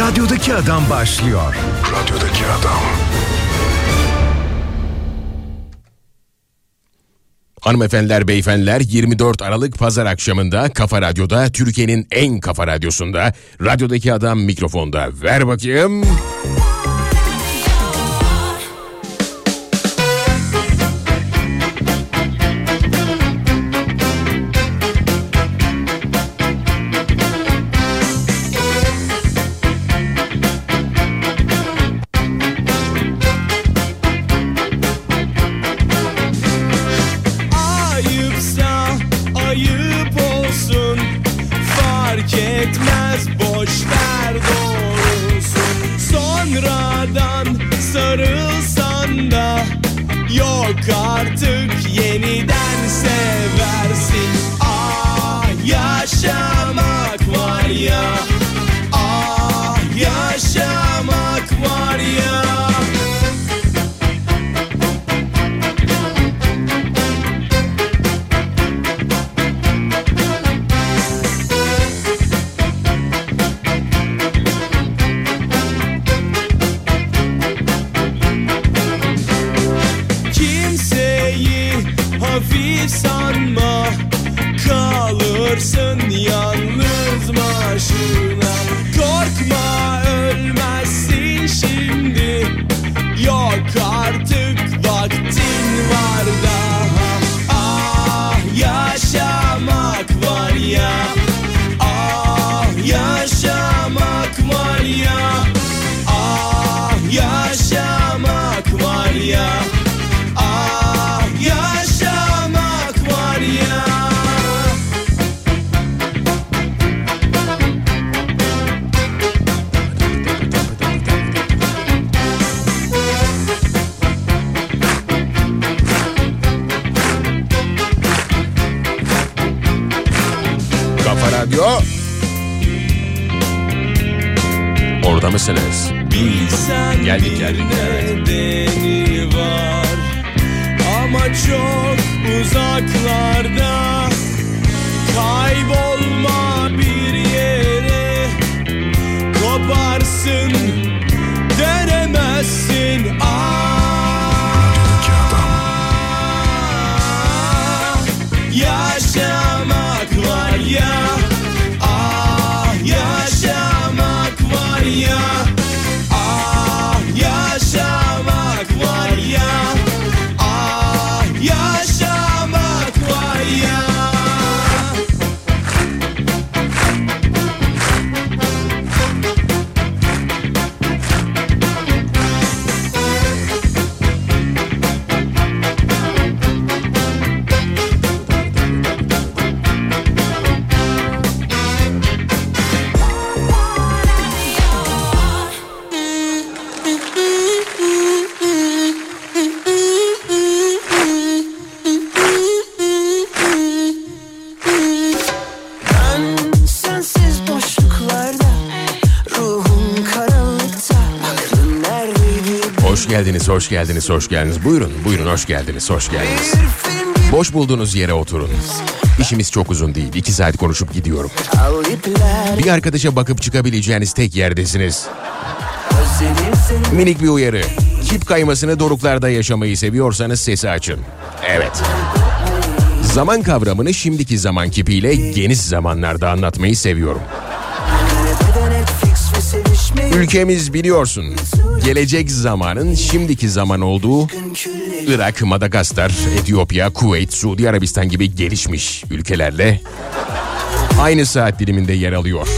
Radyodaki Adam başlıyor. Radyodaki Adam. Hanımefendiler, beyefendiler 24 Aralık Pazar akşamında Kafa Radyo'da Türkiye'nin en kafa radyosunda radyodaki adam mikrofonda. Ver bakayım. Ayıpsa geldiniz, hoş geldiniz, hoş geldiniz. Buyurun, buyurun hoş geldiniz, hoş geldiniz. Boş bulduğunuz yere oturun. İşimiz çok uzun değil. İki saat konuşup gidiyorum. Bir arkadaşa bakıp çıkabileceğiniz tek yerdesiniz. Minik bir uyarı. Kip kaymasını doruklarda yaşamayı seviyorsanız sesi açın. Evet. Zaman kavramını şimdiki zaman kipiyle geniş zamanlarda anlatmayı seviyorum. Ülkemiz biliyorsun. Gelecek zamanın şimdiki zaman olduğu Irak, Madagaskar, Etiyopya, Kuveyt, Suudi Arabistan gibi gelişmiş ülkelerle aynı saat diliminde yer alıyor.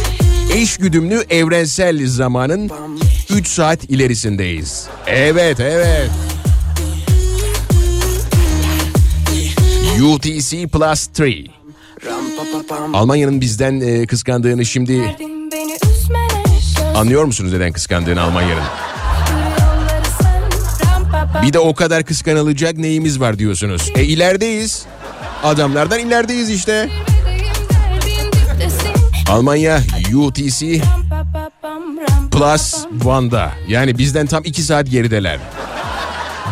Eş güdümlü evrensel zamanın 3 saat ilerisindeyiz. Evet, evet. UTC Plus 3. Ram pa pa pam Almanya'nın bizden e, kıskandığını şimdi anlıyor musunuz neden kıskandığını Almanya'nın? Bir de o kadar kıskanılacak neyimiz var diyorsunuz. E ilerideyiz. Adamlardan ilerideyiz işte. Almanya UTC Plus One'da. Yani bizden tam 2 saat gerideler.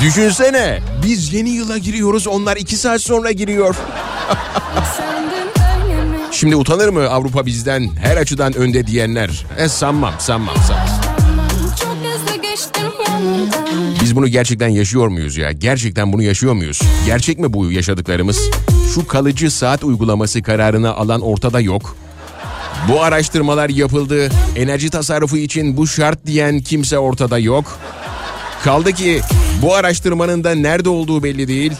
Düşünsene biz yeni yıla giriyoruz onlar 2 saat sonra giriyor. Şimdi utanır mı Avrupa bizden her açıdan önde diyenler? E sanmam sanmam sanmam. Biz bunu gerçekten yaşıyor muyuz ya? Gerçekten bunu yaşıyor muyuz? Gerçek mi bu yaşadıklarımız? Şu kalıcı saat uygulaması kararını alan ortada yok. Bu araştırmalar yapıldı. Enerji tasarrufu için bu şart diyen kimse ortada yok. Kaldı ki bu araştırmanın da nerede olduğu belli değil.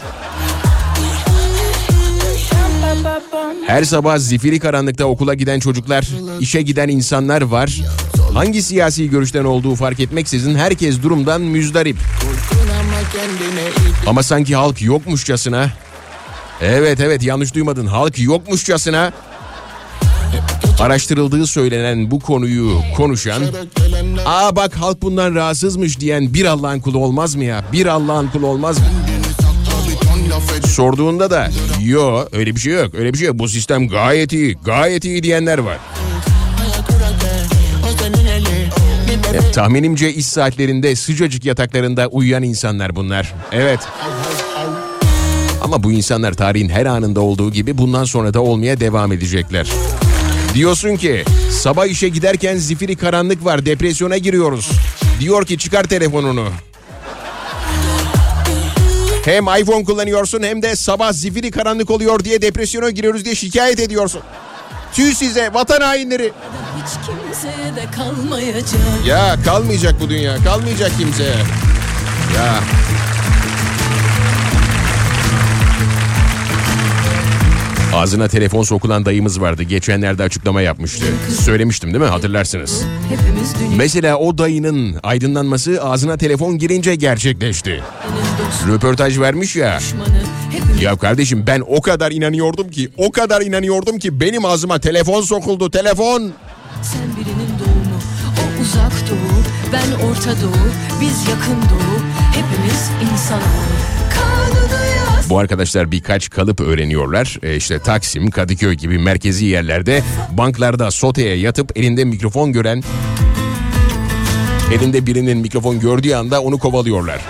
Her sabah zifiri karanlıkta okula giden çocuklar, işe giden insanlar var. Hangi siyasi görüşten olduğu fark etmeksizin herkes durumdan müzdarip. Ama sanki halk yokmuşçasına. Evet evet yanlış duymadın. Halk yokmuşçasına. Araştırıldığı söylenen bu konuyu konuşan, aa bak halk bundan rahatsızmış diyen bir Allah'ın kulu olmaz mı ya? Bir Allah'ın kulu olmaz mı? Sorduğunda da yo öyle bir şey yok öyle bir şey yok bu sistem gayet iyi gayet iyi diyenler var. E, tahminimce iş saatlerinde sıcacık yataklarında uyuyan insanlar bunlar. Evet. Ama bu insanlar tarihin her anında olduğu gibi bundan sonra da olmaya devam edecekler. Diyorsun ki sabah işe giderken zifiri karanlık var depresyona giriyoruz. Diyor ki çıkar telefonunu. Hem iPhone kullanıyorsun hem de sabah zifiri karanlık oluyor diye depresyona giriyoruz diye şikayet ediyorsun. Tüy size vatan hainleri. Hiç kimseye de kalmayacak Ya kalmayacak bu dünya kalmayacak kimseye. Ya. Ağzına telefon sokulan dayımız vardı. Geçenlerde açıklama yapmıştı. Söylemiştim değil mi? Hatırlarsınız. Mesela o dayının aydınlanması ağzına telefon girince gerçekleşti. Röportaj vermiş ya. Ya kardeşim ben o kadar inanıyordum ki, o kadar inanıyordum ki benim ağzıma telefon sokuldu, telefon. Sen birinin doğumu O uzak doğu ben orta doğu Biz yakın doğu Hepimiz insanoğlu Bu arkadaşlar birkaç kalıp öğreniyorlar. E işte Taksim, Kadıköy gibi merkezi yerlerde banklarda soteye yatıp elinde mikrofon gören elinde birinin mikrofon gördüğü anda onu kovalıyorlar.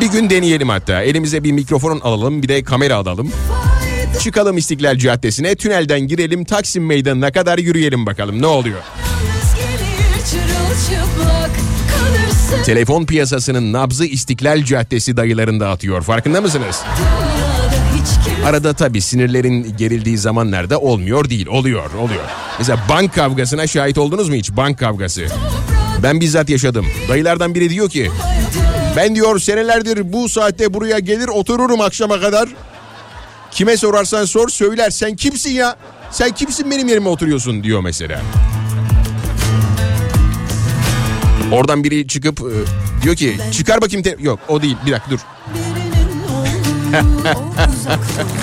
Bir gün deneyelim hatta. Elimize bir mikrofon alalım, bir de kamera alalım. Çıkalım İstiklal Caddesi'ne, tünelden girelim, Taksim Meydanı'na kadar yürüyelim bakalım ne oluyor. Telefon piyasasının nabzı İstiklal Caddesi dayılarında atıyor. Farkında mısınız? Arada tabii sinirlerin gerildiği zamanlarda olmuyor değil, oluyor, oluyor. Mesela bank kavgasına şahit oldunuz mu hiç? Bank kavgası. Ben bizzat yaşadım. Dayılardan biri diyor ki, ben diyor senelerdir bu saatte buraya gelir otururum akşama kadar. Kime sorarsan sor söyler. Sen kimsin ya? Sen kimsin benim yerime oturuyorsun diyor mesela. Oradan biri çıkıp e, diyor ki çıkar bakayım. te-" Yok o değil bir dakika dur. birinin oğlu O uzak doğu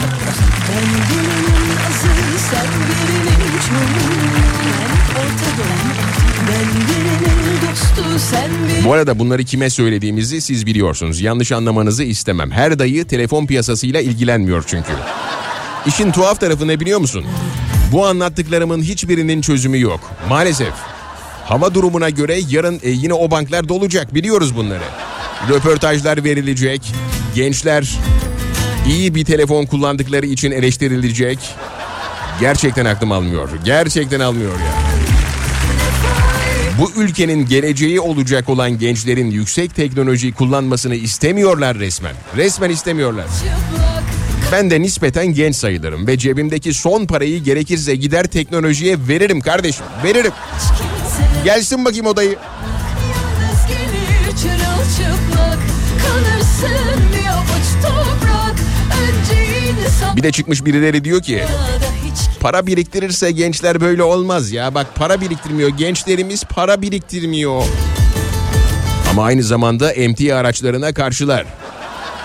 Ben birinin azı Sen birinin çoğu Bu arada bunları kime söylediğimizi siz biliyorsunuz. Yanlış anlamanızı istemem. Her dayı telefon piyasasıyla ilgilenmiyor çünkü. İşin tuhaf tarafı ne biliyor musun? Bu anlattıklarımın hiçbirinin çözümü yok. Maalesef. Hava durumuna göre yarın e, yine o banklar dolacak. Biliyoruz bunları. Röportajlar verilecek. Gençler iyi bir telefon kullandıkları için eleştirilecek. Gerçekten aklım almıyor. Gerçekten almıyor ya. Bu ülkenin geleceği olacak olan gençlerin yüksek teknoloji kullanmasını istemiyorlar resmen. Resmen istemiyorlar. Ben de nispeten genç sayılırım ve cebimdeki son parayı gerekirse gider teknolojiye veririm kardeşim. Veririm. Gelsin bakayım odayı. Bir de çıkmış birileri diyor ki para biriktirirse gençler böyle olmaz ya. Bak para biriktirmiyor. Gençlerimiz para biriktirmiyor. Ama aynı zamanda emtia araçlarına karşılar.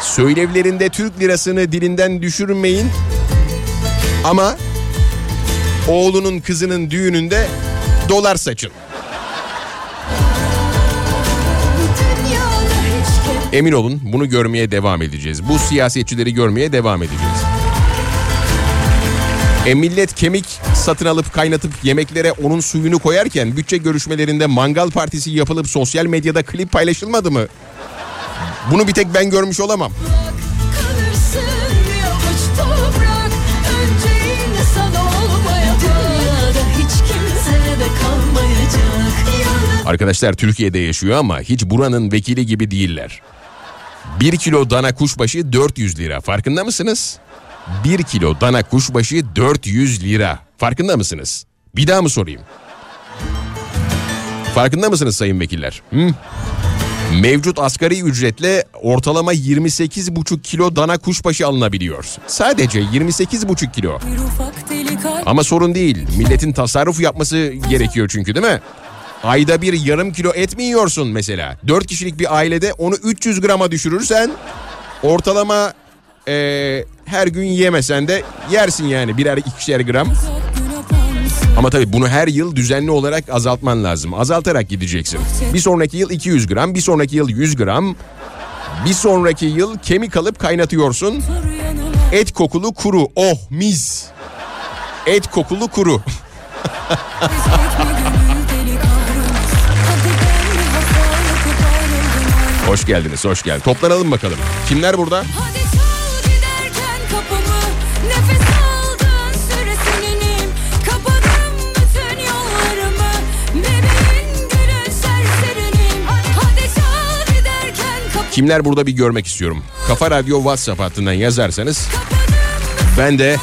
Söylevlerinde Türk lirasını dilinden düşürmeyin. Ama oğlunun kızının düğününde dolar saçın. Emin olun bunu görmeye devam edeceğiz. Bu siyasetçileri görmeye devam edeceğiz. E millet kemik satın alıp kaynatıp yemeklere onun suyunu koyarken bütçe görüşmelerinde mangal partisi yapılıp sosyal medyada klip paylaşılmadı mı? Bunu bir tek ben görmüş olamam. Arkadaşlar Türkiye'de yaşıyor ama hiç buranın vekili gibi değiller. 1 kilo dana kuşbaşı 400 lira farkında mısınız? 1 kilo dana kuşbaşı 400 lira. Farkında mısınız? Bir daha mı sorayım? Farkında mısınız sayın vekiller? Hı? Mevcut asgari ücretle ortalama 28,5 kilo dana kuşbaşı alınabiliyor. Sadece 28,5 kilo. Ama sorun değil. Milletin tasarruf yapması gerekiyor çünkü değil mi? Ayda bir yarım kilo et mi yiyorsun mesela? 4 kişilik bir ailede onu 300 grama düşürürsen ortalama eee, her gün yemesen de yersin yani birer ikişer gram. Ama tabii bunu her yıl düzenli olarak azaltman lazım. Azaltarak gideceksin. Bir sonraki yıl 200 gram, bir sonraki yıl 100 gram. Bir sonraki yıl kemik alıp kaynatıyorsun. Et kokulu kuru. Oh mis. Et kokulu kuru. Hoş geldiniz, hoş geldiniz. Toplanalım bakalım. Kimler burada? Hadi Kimler burada bir görmek istiyorum. Kafa Radyo WhatsApp hattından yazarsanız ben de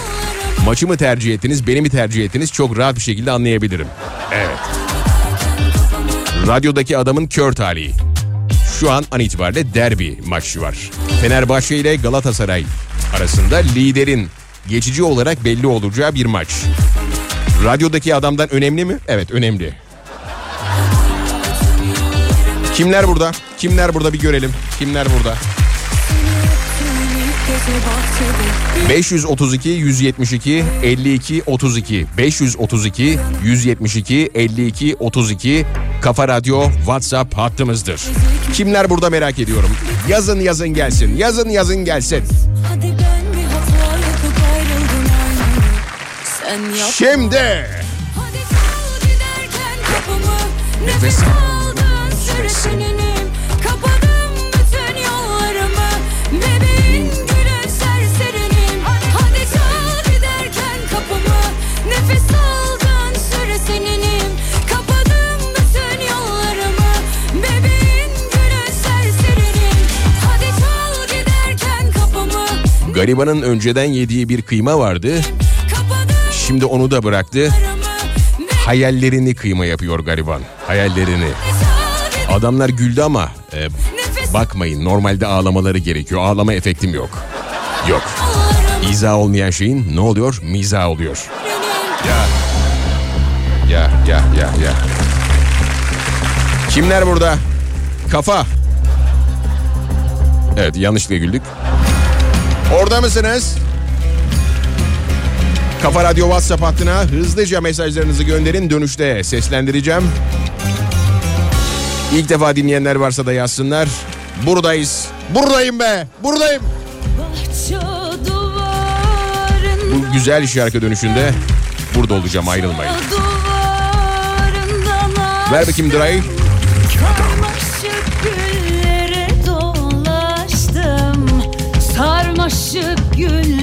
maçı mı tercih ettiniz, beni mi tercih ettiniz çok rahat bir şekilde anlayabilirim. Evet. Radyodaki adamın kör talihi. Şu an an itibariyle derbi maçı var. Fenerbahçe ile Galatasaray arasında liderin geçici olarak belli olacağı bir maç. Radyodaki adamdan önemli mi? Evet önemli. Kimler burada? Kimler burada bir görelim. Kimler burada? ilk gece bahçede 532 172 52 32 532 172 52 32 Kafa Radyo WhatsApp hattımızdır. Kimler burada merak ediyorum. Yazın yazın gelsin. Yazın yazın gelsin. Hadi ben bir hata garibanın önceden yediği bir kıyma vardı. Şimdi onu da bıraktı. Hayallerini kıyma yapıyor gariban. Hayallerini. Adamlar güldü ama e, bakmayın normalde ağlamaları gerekiyor. Ağlama efektim yok. Yok. İzah olmayan şeyin ne oluyor? Mizah oluyor. Ya. Ya ya ya ya. Kimler burada? Kafa. Evet yanlışlıkla güldük. Orada mısınız? Kafa Radyo WhatsApp hattına hızlıca mesajlarınızı gönderin. Dönüşte seslendireceğim. İlk defa dinleyenler varsa da yazsınlar. Buradayız. Buradayım be. Buradayım. Bu güzel şarkı dönüşünde burada olacağım ayrılmayın. Ver bakayım Dray. Sarmaşık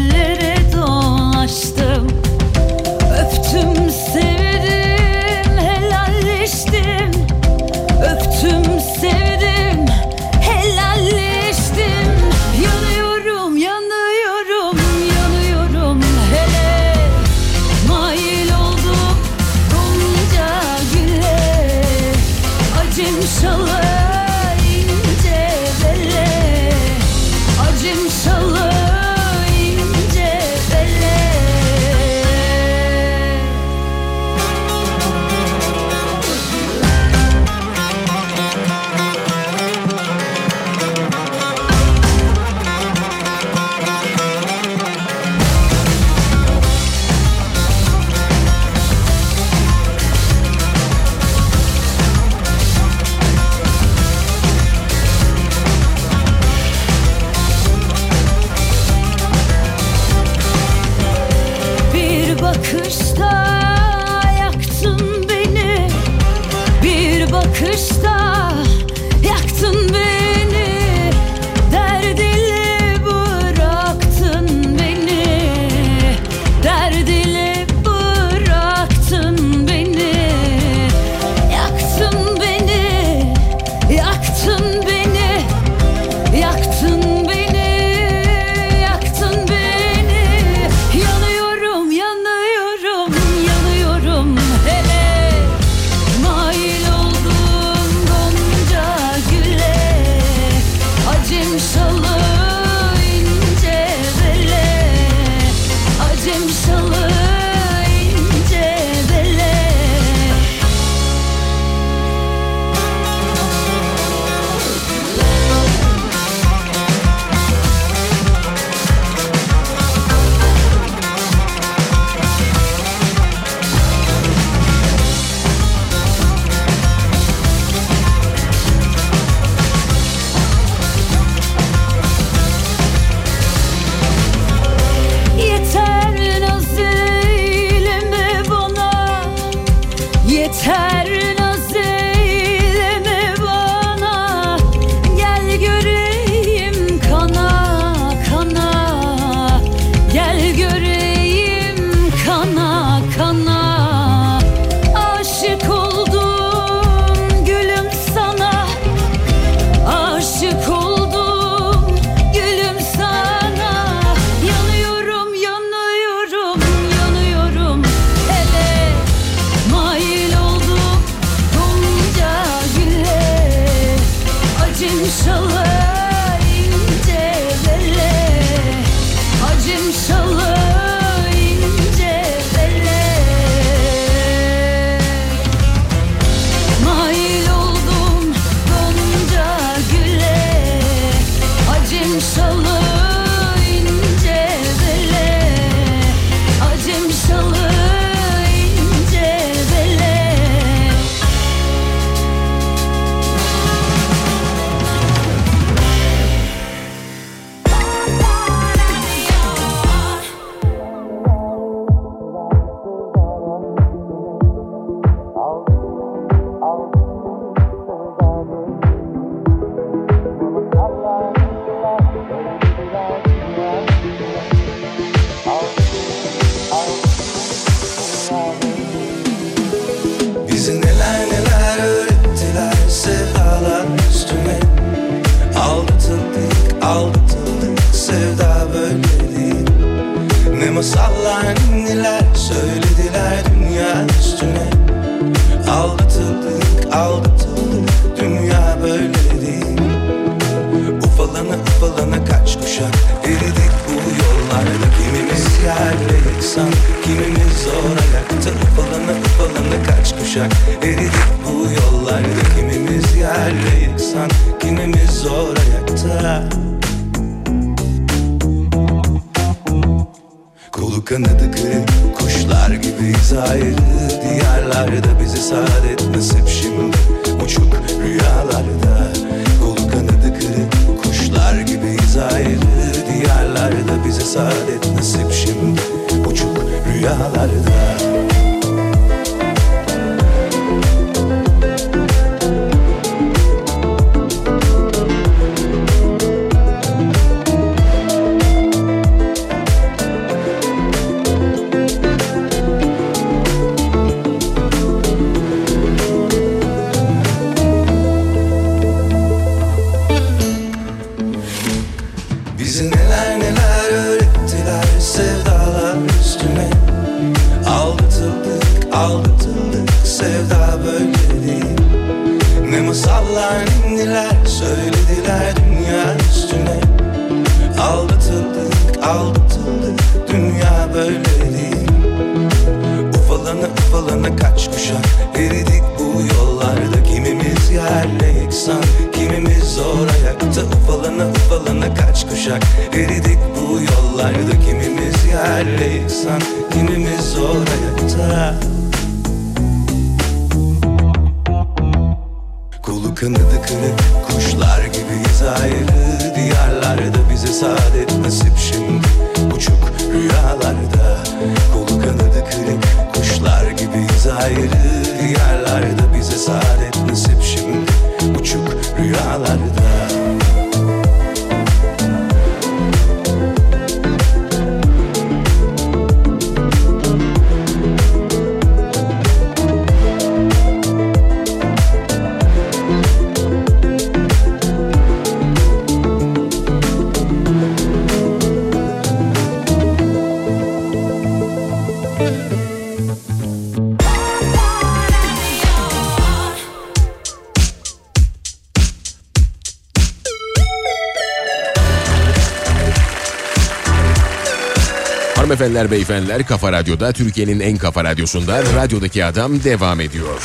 beyefendiler Kafa Radyo'da Türkiye'nin en kafa radyosunda Radyodaki Adam devam ediyor.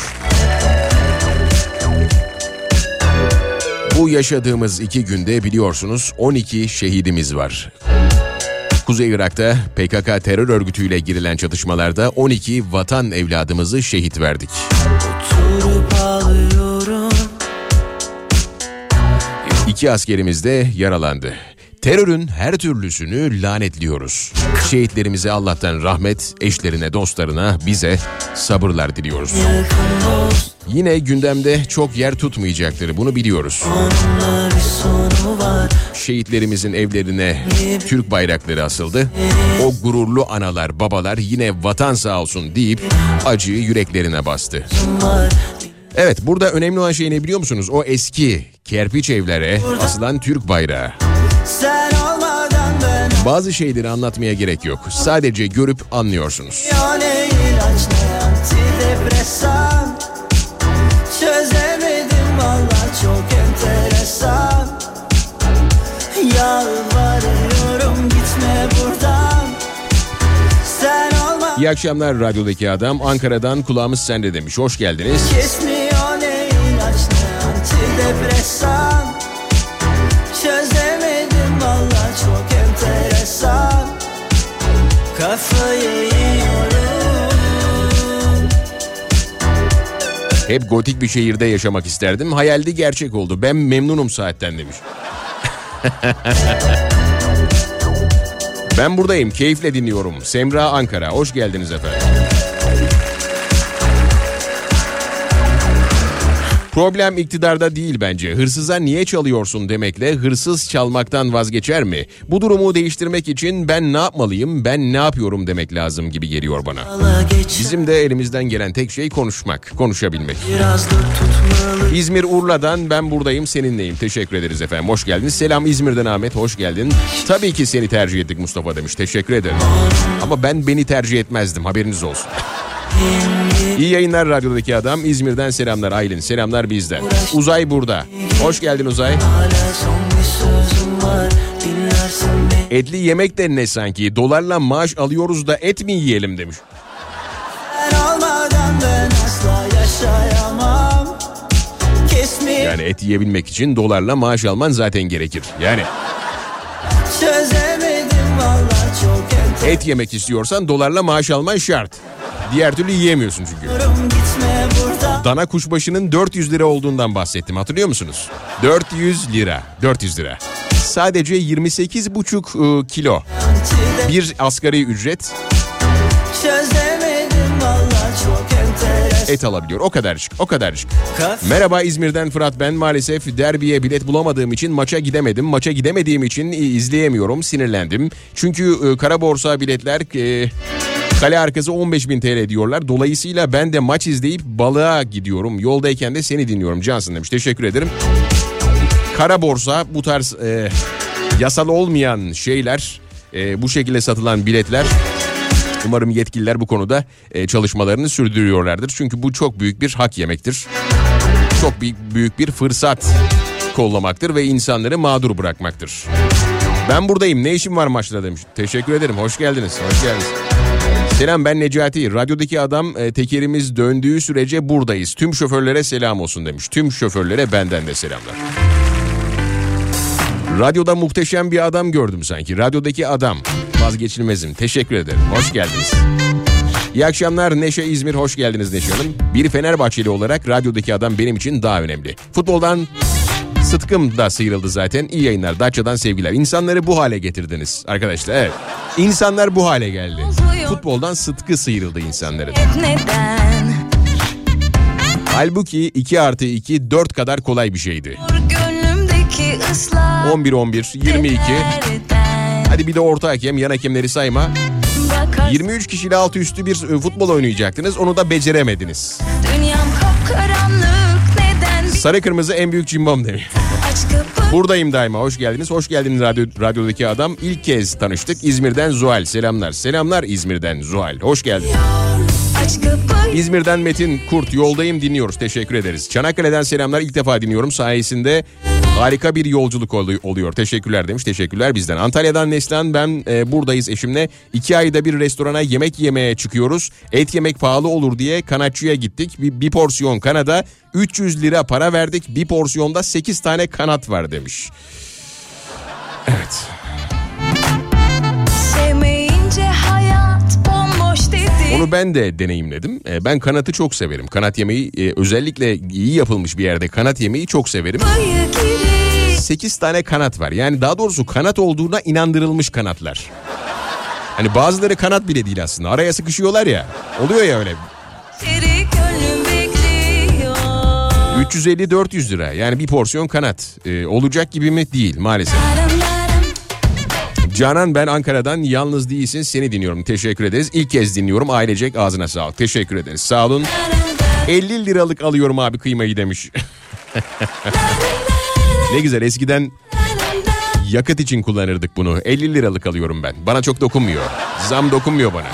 Bu yaşadığımız iki günde biliyorsunuz 12 şehidimiz var. Kuzey Irak'ta PKK terör örgütüyle girilen çatışmalarda 12 vatan evladımızı şehit verdik. İki askerimiz de yaralandı. Terörün her türlüsünü lanetliyoruz. Şehitlerimize Allah'tan rahmet, eşlerine, dostlarına, bize sabırlar diliyoruz. Yine gündemde çok yer tutmayacaktır bunu biliyoruz. Şehitlerimizin evlerine Türk bayrakları asıldı. O gururlu analar, babalar yine vatan sağ olsun deyip acıyı yüreklerine bastı. Evet burada önemli olan şey ne biliyor musunuz? O eski kerpiç evlere asılan Türk bayrağı. Sen olmadan ben Bazı şeyleri anlatmaya gerek yok. Sadece görüp anlıyorsunuz. Ya ne ilaç ne antidepresan Çözemedim valla çok enteresan Yalvarıyorum gitme buradan Sen olma İyi akşamlar radyodaki adam. Ankara'dan kulağımız sende demiş. Hoş geldiniz. Kesmiyor ne ilaç ne antidepresan Hep gotik bir şehirde yaşamak isterdim. Hayaldi gerçek oldu. Ben memnunum saatten demiş. ben buradayım. Keyifle dinliyorum. Semra Ankara. Hoş geldiniz efendim. Problem iktidarda değil bence. Hırsıza niye çalıyorsun demekle hırsız çalmaktan vazgeçer mi? Bu durumu değiştirmek için ben ne yapmalıyım, ben ne yapıyorum demek lazım gibi geliyor bana. Bizim de elimizden gelen tek şey konuşmak, konuşabilmek. İzmir Urla'dan ben buradayım seninleyim. Teşekkür ederiz efendim. Hoş geldiniz. Selam İzmir'den Ahmet. Hoş geldin. Tabii ki seni tercih ettik Mustafa demiş. Teşekkür ederim. Ama ben beni tercih etmezdim. Haberiniz olsun. İyi yayınlar radyodaki adam. İzmir'den selamlar Aylin. Selamlar bizden. Uzay burada. Hoş geldin Uzay. Etli yemek de ne sanki? Dolarla maaş alıyoruz da et mi yiyelim demiş. Yani et yiyebilmek için dolarla maaş alman zaten gerekir. Yani enter et yemek istiyorsan dolarla maaş alman şart. Diğer türlü yiyemiyorsun çünkü. Dana kuşbaşının 400 lira olduğundan bahsettim hatırlıyor musunuz? 400 lira. 400 lira. Sadece 28,5 e, kilo. Bir asgari ücret enteresan et alabiliyor. O kadarcık, o kadarcık. Kaf- Merhaba İzmir'den Fırat ben. Maalesef derbiye bilet bulamadığım için maça gidemedim. Maça gidemediğim için izleyemiyorum. Sinirlendim. Çünkü e, kara borsa biletler e, kale arkası 15 bin TL diyorlar. Dolayısıyla ben de maç izleyip balığa gidiyorum. Yoldayken de seni dinliyorum Cansın demiş. Teşekkür ederim. Kara borsa bu tarz e, yasal olmayan şeyler e, bu şekilde satılan biletler Umarım yetkililer bu konuda e, çalışmalarını sürdürüyorlardır. Çünkü bu çok büyük bir hak yemektir. Çok büyük, bir fırsat kollamaktır ve insanları mağdur bırakmaktır. Ben buradayım ne işim var maçta demiş. Teşekkür ederim hoş geldiniz. Hoş geldiniz. Selam ben Necati. Radyodaki adam e, tekerimiz döndüğü sürece buradayız. Tüm şoförlere selam olsun demiş. Tüm şoförlere benden de selamlar. Radyoda muhteşem bir adam gördüm sanki. Radyodaki adam. Vazgeçilmezim. Teşekkür ederim. Hoş geldiniz. İyi akşamlar Neşe İzmir. Hoş geldiniz Neşe Hanım. Bir Fenerbahçeli olarak radyodaki adam benim için daha önemli. Futboldan Sıtkım da sıyrıldı zaten. İyi yayınlar. Datça'dan sevgiler. İnsanları bu hale getirdiniz arkadaşlar. Evet. İnsanlar bu hale geldi. Futboldan sıtkı sıyrıldı insanların. Neden? Halbuki 2 artı 2 4 kadar kolay bir şeydi. Gönlümdeki ıslah 11 11 22 Hadi bir de orta hakem yan hakemleri sayma. 23 kişiyle altı üstü bir e, futbol oynayacaktınız. Onu da beceremediniz. Sarı kırmızı en büyük cimbom demiş. Buradayım daima. Hoş geldiniz. Hoş geldiniz radyo, radyodaki adam. İlk kez tanıştık. İzmir'den Zuhal. Selamlar. Selamlar İzmir'den Zuhal. Hoş geldin. İzmir'den Metin Kurt. Yoldayım dinliyoruz. Teşekkür ederiz. Çanakkale'den selamlar. İlk defa dinliyorum. Sayesinde harika bir yolculuk olu- oluyor. Teşekkürler demiş. Teşekkürler bizden. Antalya'dan Neslihan ben e, buradayız eşimle. İki ayda bir restorana yemek yemeye çıkıyoruz. Et yemek pahalı olur diye kanatçıya gittik. Bir, bir porsiyon kanada 300 lira para verdik. Bir porsiyonda 8 tane kanat var demiş. Evet. Onu ben de deneyimledim. E, Ben kanatı çok severim. Kanat yemeği e, özellikle iyi yapılmış bir yerde kanat yemeği çok severim. Bayı giri 8 tane kanat var. Yani daha doğrusu kanat olduğuna inandırılmış kanatlar. Hani bazıları kanat bile değil aslında. Araya sıkışıyorlar ya. Oluyor ya öyle. seri gönlüm bekliyor 350-400 lira. Yani bir porsiyon kanat. E, olacak gibi mi? Değil maalesef. Canan ben Ankara'dan yalnız değilsin seni dinliyorum. Teşekkür ederiz. İlk kez dinliyorum. Ailecek ağzına sağlık. Teşekkür ederiz. Sağ olun. 50 liralık alıyorum abi kıymayı demiş. ne güzel eskiden yakıt için kullanırdık bunu. 50 liralık alıyorum ben. Bana çok dokunmuyor. Zam dokunmuyor bana.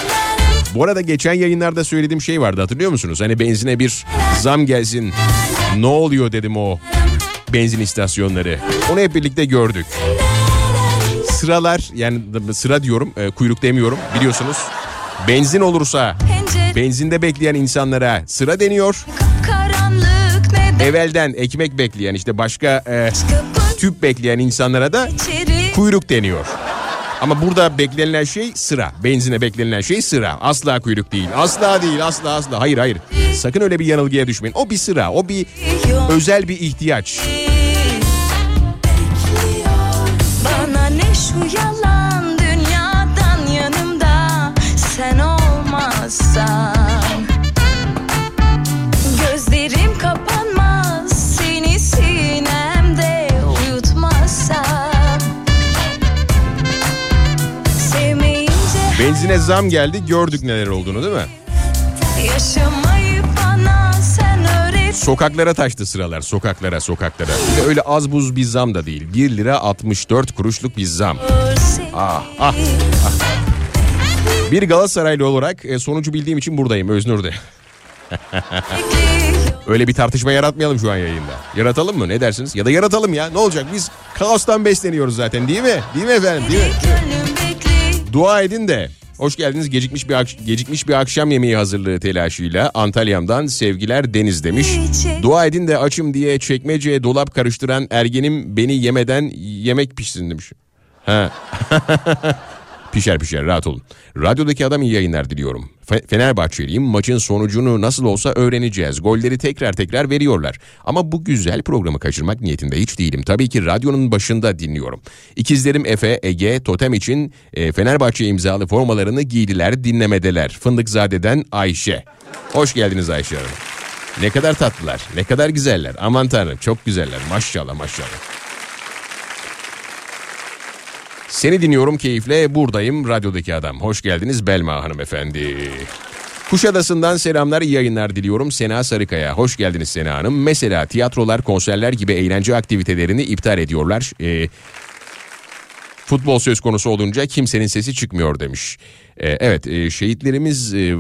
Bu arada geçen yayınlarda söylediğim şey vardı hatırlıyor musunuz? Hani benzine bir zam gelsin. Ne oluyor dedim o benzin istasyonları. Onu hep birlikte gördük. Sıralar yani sıra diyorum e, kuyruk demiyorum biliyorsunuz. Benzin olursa benzinde bekleyen insanlara sıra deniyor. Evvelden ekmek bekleyen işte başka e, tüp bekleyen insanlara da kuyruk deniyor. Ama burada beklenilen şey sıra. Benzine beklenilen şey sıra. Asla kuyruk değil. Asla değil. Asla asla. Hayır hayır. Sakın öyle bir yanılgıya düşmeyin. O bir sıra. O bir özel bir ihtiyaç. şu yalan Benzine zam geldi gördük neler olduğunu değil mi? Yaşamak Sokaklara taştı sıralar sokaklara sokaklara. De öyle az buz bir zam da değil. 1 lira 64 kuruşluk bir zam. Ah, ah, Bir Galatasaraylı olarak e, sonucu bildiğim için buradayım Öznur'da. Öyle bir tartışma yaratmayalım şu an yayında. Yaratalım mı ne dersiniz? Ya da yaratalım ya ne olacak biz kaostan besleniyoruz zaten değil mi? Değil mi efendim değil mi? Dua edin de hoş geldiniz gecikmiş bir ak- gecikmiş bir akşam yemeği hazırlığı telaşıyla Antalya'mdan sevgiler Deniz demiş. Dua edin de açım diye çekmeceye dolap karıştıran ergenim beni yemeden yemek pişsin demiş. Ha. pişer pişer rahat olun. Radyodaki adam iyi yayınlar diliyorum. Fe- Fenerbahçeliyim maçın sonucunu nasıl olsa öğreneceğiz. Golleri tekrar tekrar veriyorlar. Ama bu güzel programı kaçırmak niyetinde hiç değilim. Tabii ki radyonun başında dinliyorum. İkizlerim Efe, Ege, Totem için e, Fenerbahçe imzalı formalarını giydiler dinlemedeler. Fındıkzade'den Ayşe. Hoş geldiniz Ayşe Hanım. Ne kadar tatlılar, ne kadar güzeller. Aman tanrım çok güzeller maşallah maşallah. Seni dinliyorum keyifle buradayım radyodaki adam. Hoş geldiniz Belma hanımefendi. Kuşadası'ndan selamlar iyi yayınlar diliyorum Sena Sarıkaya. Hoş geldiniz Sena Hanım. Mesela tiyatrolar, konserler gibi eğlence aktivitelerini iptal ediyorlar. Ee, futbol söz konusu olunca kimsenin sesi çıkmıyor demiş. Ee, evet e, şehitlerimiz e,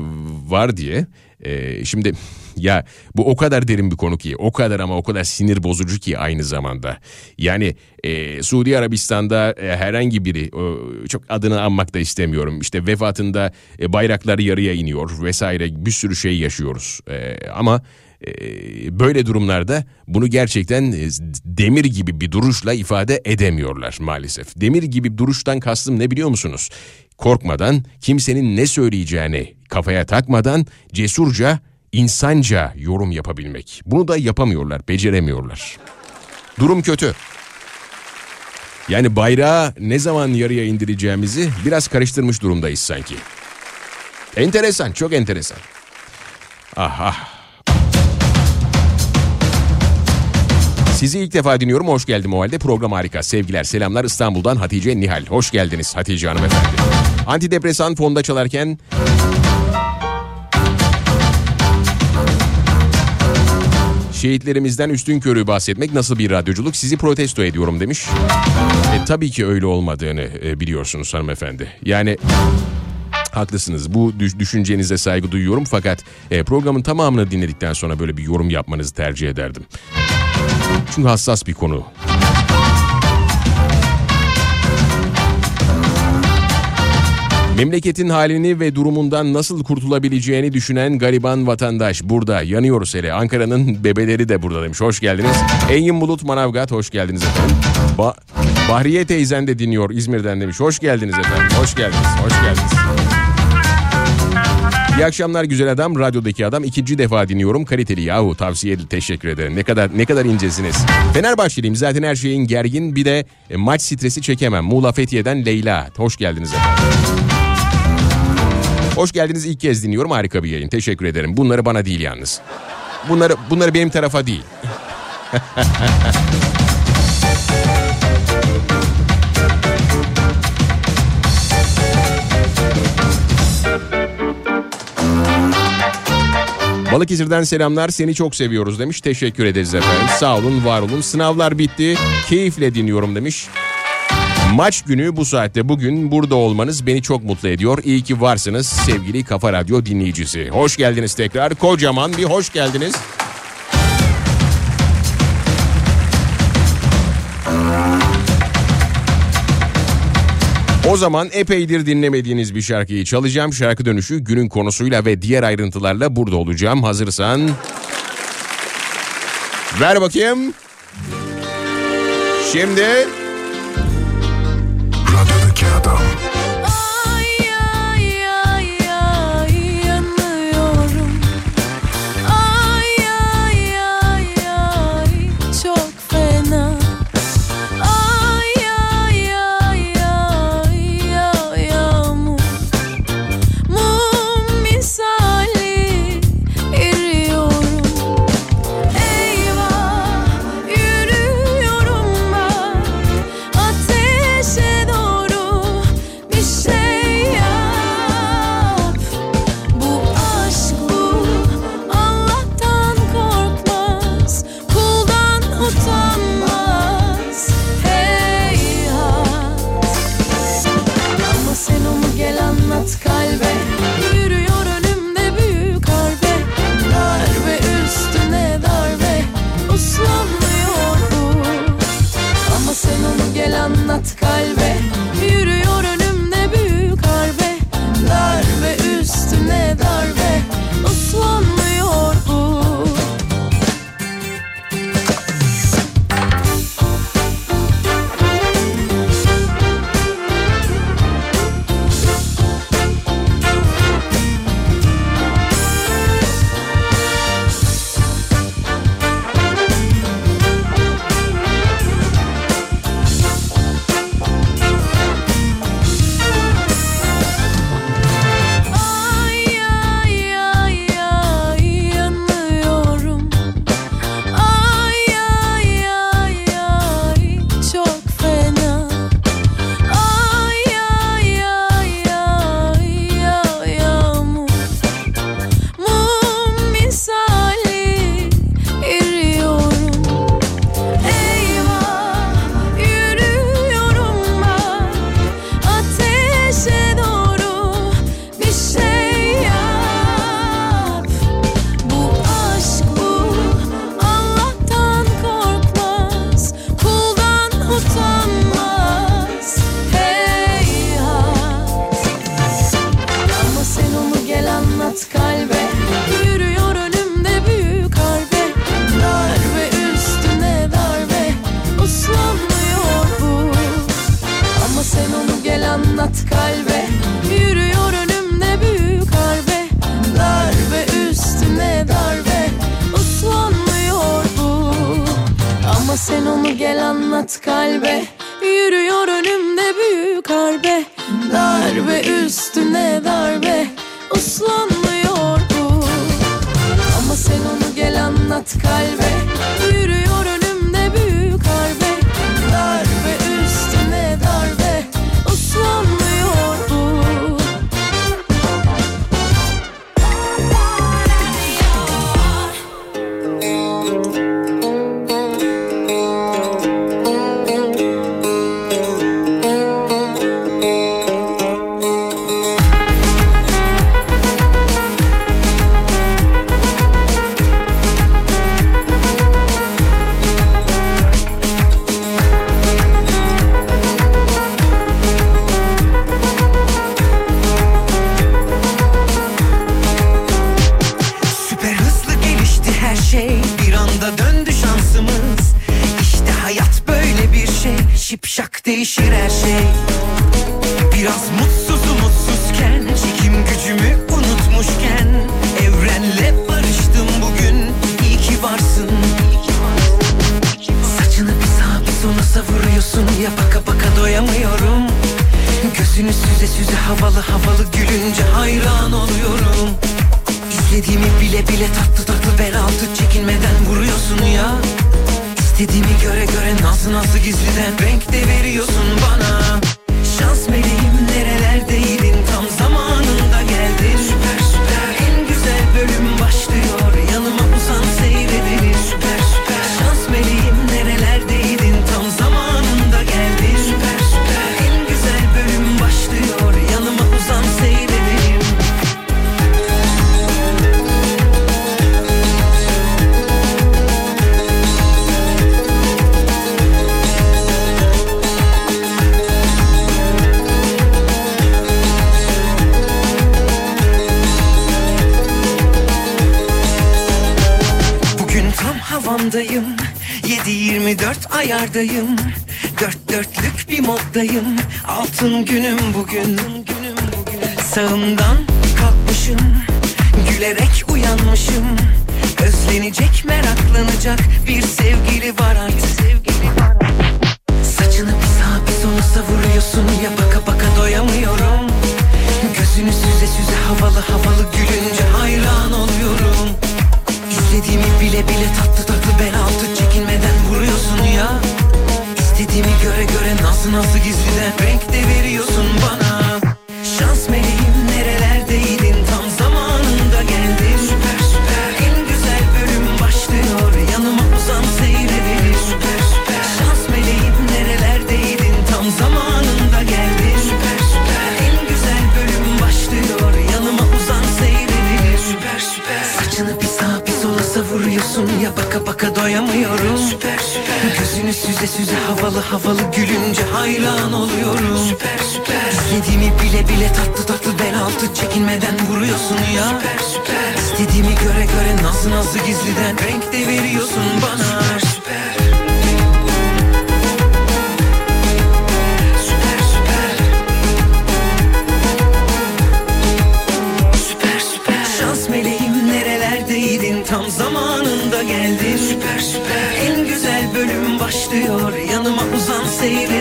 var diye. e, şimdi ya bu o kadar derin bir konu ki o kadar ama o kadar sinir bozucu ki aynı zamanda. Yani e, Suudi Arabistan'da e, herhangi biri e, çok adını anmak da istemiyorum. İşte vefatında e, bayraklar yarıya iniyor vesaire bir sürü şey yaşıyoruz. E, ama e, böyle durumlarda bunu gerçekten e, demir gibi bir duruşla ifade edemiyorlar maalesef. Demir gibi duruştan kastım ne biliyor musunuz? Korkmadan, kimsenin ne söyleyeceğini kafaya takmadan cesurca, insanca yorum yapabilmek. Bunu da yapamıyorlar, beceremiyorlar. Durum kötü. Yani bayrağı ne zaman yarıya indireceğimizi biraz karıştırmış durumdayız sanki. Enteresan, çok enteresan. Ah ah. Sizi ilk defa dinliyorum. Hoş geldim o halde. Program harika. Sevgiler, selamlar İstanbul'dan Hatice Nihal. Hoş geldiniz Hatice hanımefendi. Antidepresan fonda çalarken... Şehitlerimizden üstün körü bahsetmek nasıl bir radyoculuk sizi protesto ediyorum demiş. E, tabii ki öyle olmadığını e, biliyorsunuz hanımefendi. Yani Haklısınız. Bu düş- düşüncenize saygı duyuyorum fakat e, programın tamamını dinledikten sonra böyle bir yorum yapmanızı tercih ederdim. Çünkü hassas bir konu. Memleketin halini ve durumundan nasıl kurtulabileceğini düşünen gariban vatandaş burada yanıyoruz hele. Ankara'nın bebeleri de burada demiş. Hoş geldiniz. Engin Bulut Manavgat hoş geldiniz efendim. Ba- Bahriye teyzen de dinliyor İzmir'den demiş. Hoş geldiniz efendim. Hoş geldiniz. Hoş geldiniz. İyi akşamlar güzel adam. Radyodaki adam ikinci defa dinliyorum. Kaliteli yahu tavsiye edin. Teşekkür ederim. Ne kadar ne kadar incesiniz. Fenerbahçeliyim. Zaten her şeyin gergin. Bir de e, maç stresi çekemem. Muğla Fethiye'den Leyla. Hoş geldiniz efendim. Hoş geldiniz ilk kez dinliyorum. Harika bir yayın. Teşekkür ederim. Bunları bana değil yalnız. Bunları bunları benim tarafa değil. Balıkesir'den selamlar seni çok seviyoruz demiş. Teşekkür ederiz efendim. Sağ olun var olun. Sınavlar bitti. Keyifle dinliyorum demiş. Maç günü bu saatte bugün burada olmanız beni çok mutlu ediyor. İyi ki varsınız sevgili Kafa Radyo dinleyicisi. Hoş geldiniz tekrar. Kocaman bir hoş geldiniz. O zaman epeydir dinlemediğiniz bir şarkıyı çalacağım. Şarkı dönüşü günün konusuyla ve diğer ayrıntılarla burada olacağım. Hazırsan... Ver bakayım. Şimdi... Radyodaki adam. anlat kalbe. Yürüyor önümde büyük harbe. Darbe üstüne darbe. Uslanmıyor bu. Ama sen onu gel anlat kalbe. Yürüyor baka doyamıyorum. Süper süper. Gözünü süze süze havalı havalı gülünce hayran oluyorum. Süper süper. İstediğimi bile bile tatlı tatlı bel altı çekinmeden vuruyorsun ya. Süper süper. İstediğimi göre göre nazlı nazlı gizliden renk de veriyorsun bana. save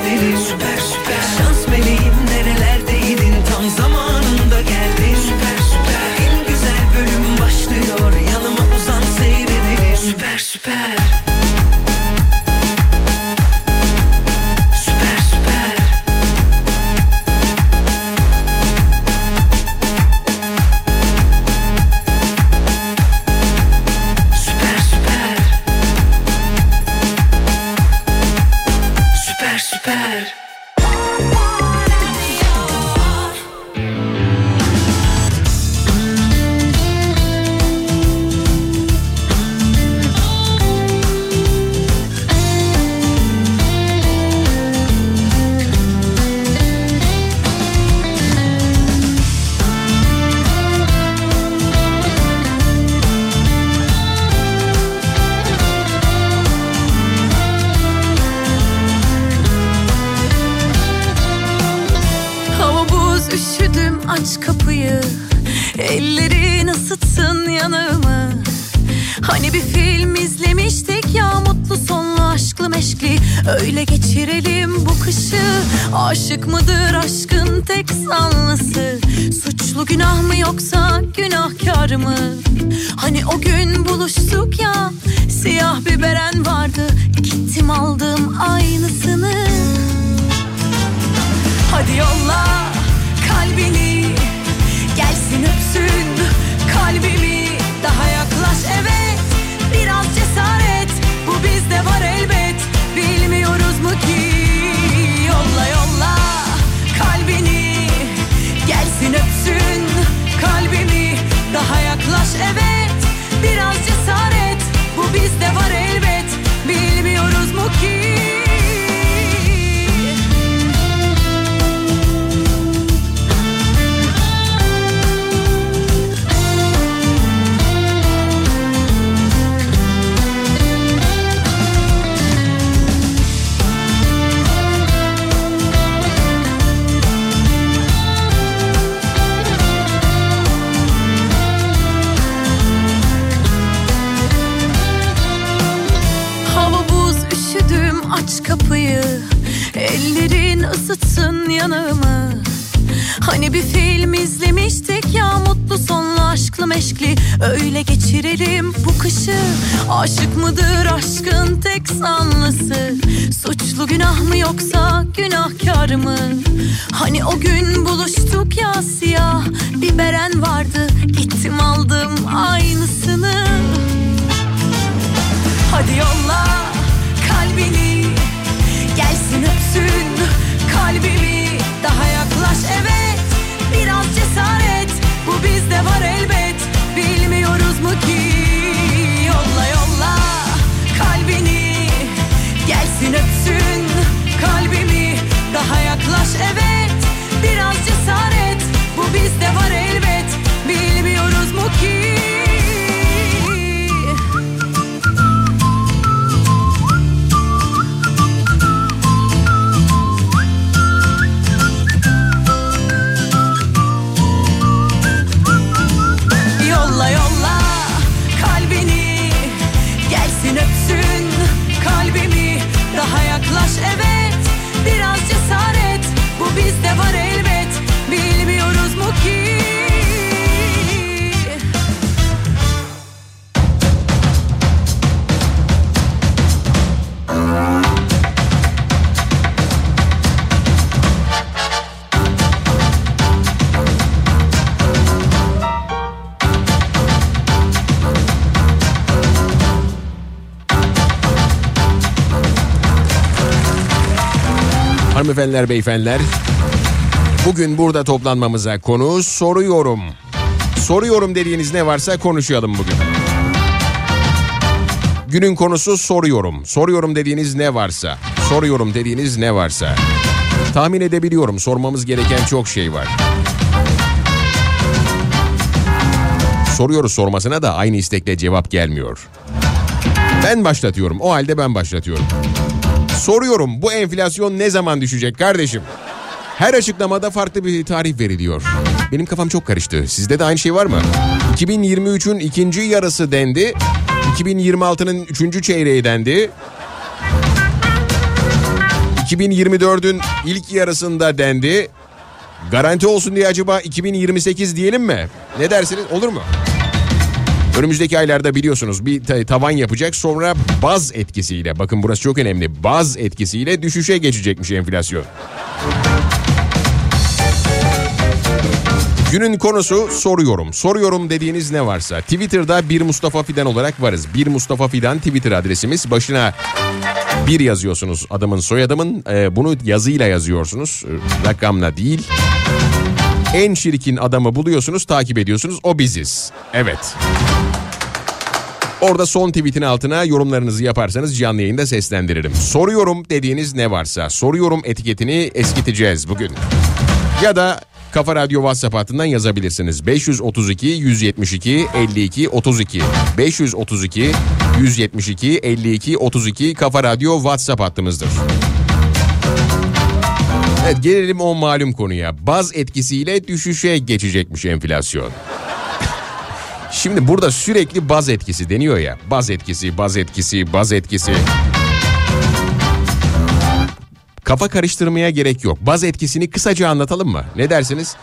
Buluştuk ya siyah. Bir beren vardı Gittim aldım aynısını. Hadi yolla kalbini Gelsin öpsün kalbimi. keep hanımefendiler beyefendiler. Bugün burada toplanmamıza konu soruyorum. Soruyorum dediğiniz ne varsa konuşalım bugün. Günün konusu soruyorum. Soruyorum dediğiniz ne varsa. Soruyorum dediğiniz ne varsa. Tahmin edebiliyorum sormamız gereken çok şey var. Soruyoruz sormasına da aynı istekle cevap gelmiyor. Ben başlatıyorum. O halde ben başlatıyorum. Soruyorum bu enflasyon ne zaman düşecek kardeşim? Her açıklamada farklı bir tarih veriliyor. Benim kafam çok karıştı. Sizde de aynı şey var mı? 2023'ün ikinci yarısı dendi. 2026'nın üçüncü çeyreği dendi. 2024'ün ilk yarısında dendi. Garanti olsun diye acaba 2028 diyelim mi? Ne dersiniz? Olur mu? Önümüzdeki aylarda biliyorsunuz bir ta- tavan yapacak sonra baz etkisiyle bakın burası çok önemli baz etkisiyle düşüşe geçecekmiş enflasyon. Günün konusu soruyorum. Soruyorum dediğiniz ne varsa. Twitter'da bir Mustafa Fidan olarak varız. Bir Mustafa Fidan Twitter adresimiz. Başına bir yazıyorsunuz adamın soyadımın. Ee, bunu yazıyla yazıyorsunuz. Ee, rakamla değil. En şirkin adamı buluyorsunuz, takip ediyorsunuz. O biziz. Evet. Orada son tweetin altına yorumlarınızı yaparsanız canlı yayında seslendiririm. Soruyorum dediğiniz ne varsa soruyorum etiketini eskiteceğiz bugün. Ya da Kafa Radyo WhatsApp hattından yazabilirsiniz. 532 172 52 32 532 172 52 32 Kafa Radyo WhatsApp hattımızdır. Evet gelelim o malum konuya. Baz etkisiyle düşüşe geçecekmiş enflasyon. Şimdi burada sürekli baz etkisi deniyor ya. Baz etkisi, baz etkisi, baz etkisi. Kafa karıştırmaya gerek yok. Baz etkisini kısaca anlatalım mı? Ne dersiniz?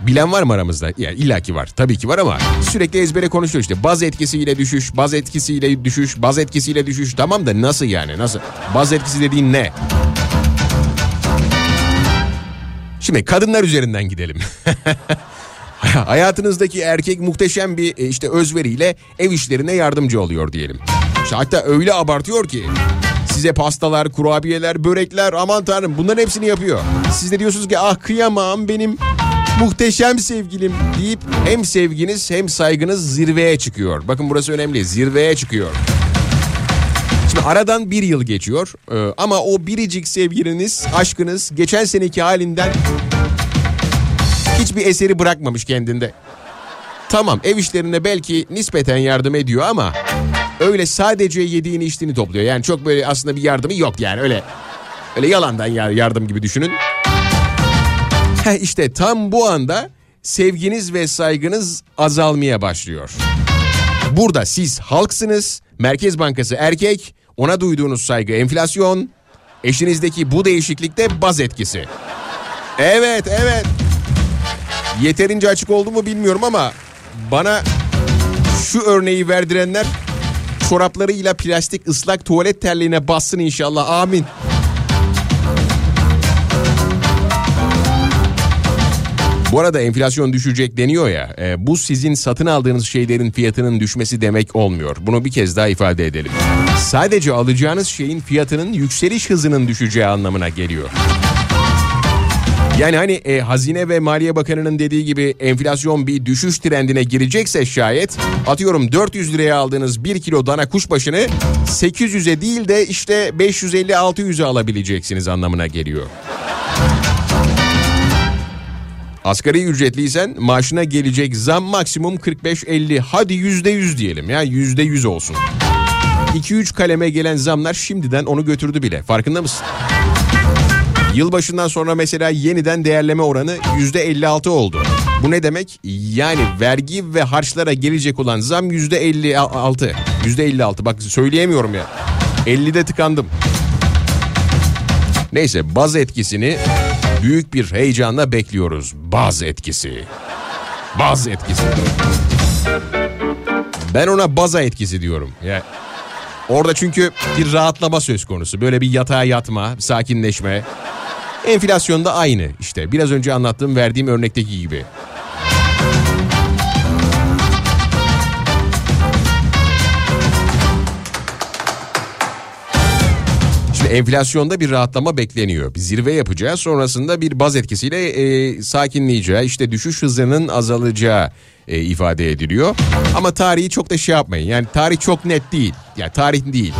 Bilen var mı aramızda? Yani illaki var. Tabii ki var ama sürekli ezbere konuşuyor işte. Baz etkisiyle düşüş, baz etkisiyle düşüş, baz etkisiyle düşüş. Tamam da nasıl yani? Nasıl? Baz etkisi dediğin ne? Şimdi kadınlar üzerinden gidelim. Hayatınızdaki erkek muhteşem bir e, işte özveriyle ev işlerine yardımcı oluyor diyelim. İşte hatta öyle abartıyor ki size pastalar, kurabiyeler, börekler aman tanrım bunların hepsini yapıyor. Siz de diyorsunuz ki ah kıyamam benim muhteşem sevgilim deyip hem sevginiz hem saygınız zirveye çıkıyor. Bakın burası önemli zirveye çıkıyor. Şimdi aradan bir yıl geçiyor ee, ama o biricik sevgiliniz, aşkınız geçen seneki halinden hiçbir eseri bırakmamış kendinde. Tamam ev işlerine belki nispeten yardım ediyor ama öyle sadece yediğini içtiğini topluyor. Yani çok böyle aslında bir yardımı yok yani öyle öyle yalandan ya- yardım gibi düşünün. Heh işte tam bu anda sevginiz ve saygınız azalmaya başlıyor. Burada siz halksınız, Merkez Bankası erkek, ona duyduğunuz saygı enflasyon, eşinizdeki bu değişiklikte baz etkisi. Evet, evet. Yeterince açık oldu mu bilmiyorum ama bana şu örneği verdirenler çoraplarıyla plastik ıslak tuvalet terliğine bassın inşallah. Amin. Bu arada enflasyon düşecek deniyor ya. e, bu sizin satın aldığınız şeylerin fiyatının düşmesi demek olmuyor. Bunu bir kez daha ifade edelim. Sadece alacağınız şeyin fiyatının yükseliş hızının düşeceği anlamına geliyor. Yani hani e, Hazine ve Maliye Bakanı'nın dediği gibi enflasyon bir düşüş trendine girecekse şayet atıyorum 400 liraya aldığınız 1 kilo dana kuşbaşını 800'e değil de işte 550-600'e alabileceksiniz anlamına geliyor. Asgari ücretliysen maaşına gelecek zam maksimum 45-50 hadi %100 diyelim ya %100 olsun. 2-3 kaleme gelen zamlar şimdiden onu götürdü bile farkında mısın? Yılbaşından sonra mesela yeniden değerleme oranı %56 oldu. Bu ne demek? Yani vergi ve harçlara gelecek olan zam %56. %56 bak söyleyemiyorum ya. 50'de tıkandım. Neyse baz etkisini büyük bir heyecanla bekliyoruz. Baz etkisi. Baz etkisi. Ben ona baza etkisi diyorum. Ya Orada çünkü bir rahatlama söz konusu. Böyle bir yatağa yatma, sakinleşme. Enflasyonda aynı işte. Biraz önce anlattığım verdiğim örnekteki gibi. Şimdi enflasyonda bir rahatlama bekleniyor. Bir zirve yapacağız. Sonrasında bir baz etkisiyle e, sakinleyeceği, işte düşüş hızının azalacağı e, ifade ediliyor. Ama tarihi çok da şey yapmayın. Yani tarih çok net değil. Yani tarih değil.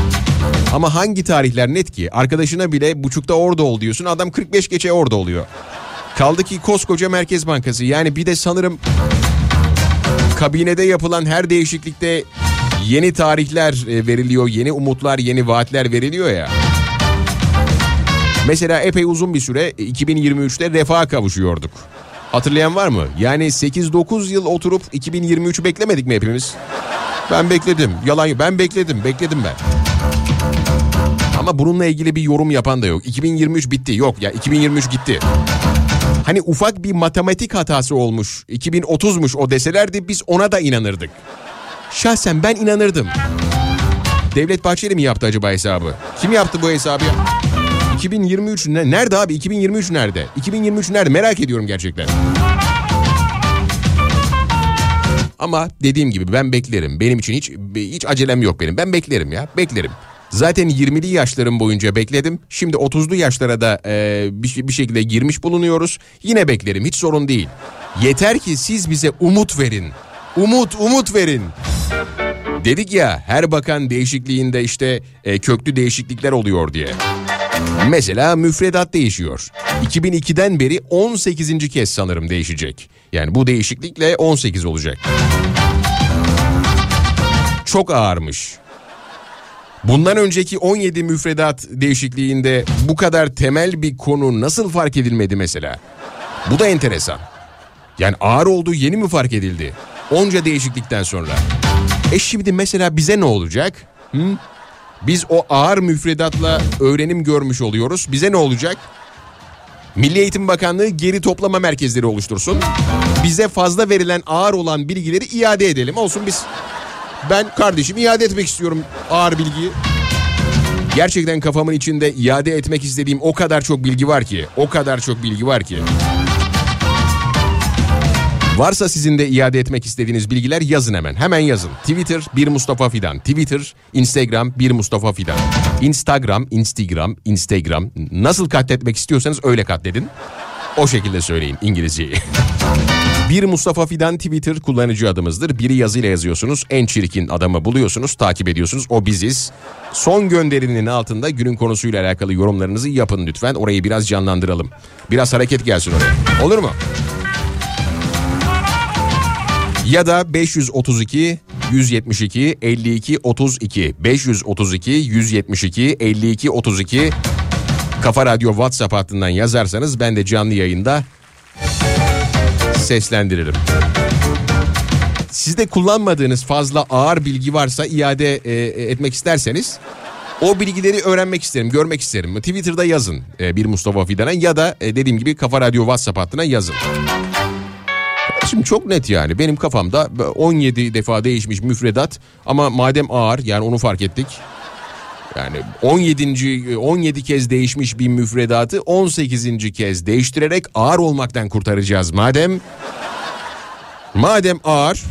Ama hangi tarihler net ki? Arkadaşına bile buçukta orada ol diyorsun. Adam 45 geçe orada oluyor. Kaldı ki koskoca Merkez Bankası. Yani bir de sanırım kabinede yapılan her değişiklikte yeni tarihler e, veriliyor, yeni umutlar, yeni vaatler veriliyor ya. Mesela epey uzun bir süre 2023'te refaha kavuşuyorduk. Hatırlayan var mı? Yani 8-9 yıl oturup 2023'ü beklemedik mi hepimiz? Ben bekledim. Yalan. Ben bekledim. Bekledim ben. Ama bununla ilgili bir yorum yapan da yok. 2023 bitti. Yok ya 2023 gitti. Hani ufak bir matematik hatası olmuş. 2030'muş o deselerdi biz ona da inanırdık. Şahsen ben inanırdım. Devlet Bahçeli mi yaptı acaba hesabı? Kim yaptı bu hesabı? 2023 ne? Nerede abi? 2023 nerede? 2023 nerede? Merak ediyorum gerçekten. Ama dediğim gibi ben beklerim. Benim için hiç hiç acelem yok benim. Ben beklerim ya. Beklerim. Zaten 20'li yaşlarım boyunca bekledim. Şimdi 30'lu yaşlara da e, bir, bir şekilde girmiş bulunuyoruz. Yine beklerim hiç sorun değil. Yeter ki siz bize umut verin. Umut, umut verin. Dedik ya her bakan değişikliğinde işte e, köklü değişiklikler oluyor diye. Mesela müfredat değişiyor. 2002'den beri 18. kez sanırım değişecek. Yani bu değişiklikle 18 olacak. Çok ağırmış. Bundan önceki 17 müfredat değişikliğinde bu kadar temel bir konu nasıl fark edilmedi mesela? Bu da enteresan. Yani ağır olduğu yeni mi fark edildi? Onca değişiklikten sonra. E şimdi mesela bize ne olacak? Hı? Biz o ağır müfredatla öğrenim görmüş oluyoruz. Bize ne olacak? Milli Eğitim Bakanlığı geri toplama merkezleri oluştursun. Bize fazla verilen ağır olan bilgileri iade edelim. Olsun biz ben kardeşim iade etmek istiyorum ağır bilgiyi. Gerçekten kafamın içinde iade etmek istediğim o kadar çok bilgi var ki. O kadar çok bilgi var ki. Varsa sizin de iade etmek istediğiniz bilgiler yazın hemen. Hemen yazın. Twitter bir Mustafa Fidan. Twitter, Instagram bir Mustafa Fidan. Instagram, Instagram, Instagram. Nasıl katletmek istiyorsanız öyle katledin. O şekilde söyleyin İngilizceyi. Bir Mustafa Fidan Twitter kullanıcı adımızdır. Biri yazıyla yazıyorsunuz. En çirkin adamı buluyorsunuz. Takip ediyorsunuz. O biziz. Son gönderinin altında günün konusuyla alakalı yorumlarınızı yapın lütfen. Orayı biraz canlandıralım. Biraz hareket gelsin oraya. Olur mu? Ya da 532 172 52 32 532 172 52 32 Kafa Radyo WhatsApp hattından yazarsanız ben de canlı yayında seslendiririm. Sizde kullanmadığınız fazla ağır bilgi varsa iade e, etmek isterseniz o bilgileri öğrenmek isterim, görmek isterim. Twitter'da yazın e, bir Mustafa Fidan'a ya da e, dediğim gibi Kafa Radyo WhatsApp hattına yazın. Şimdi çok net yani benim kafamda 17 defa değişmiş müfredat ama madem ağır yani onu fark ettik. Yani 17. 17 kez değişmiş bir müfredatı 18. kez değiştirerek ağır olmaktan kurtaracağız madem. Madem ağır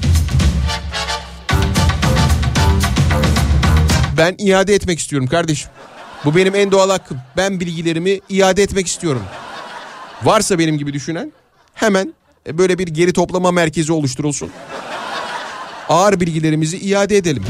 ben iade etmek istiyorum kardeşim. Bu benim en doğal hakkım. Ben bilgilerimi iade etmek istiyorum. Varsa benim gibi düşünen hemen e, böyle bir geri toplama merkezi oluşturulsun. Ağır bilgilerimizi iade edelim.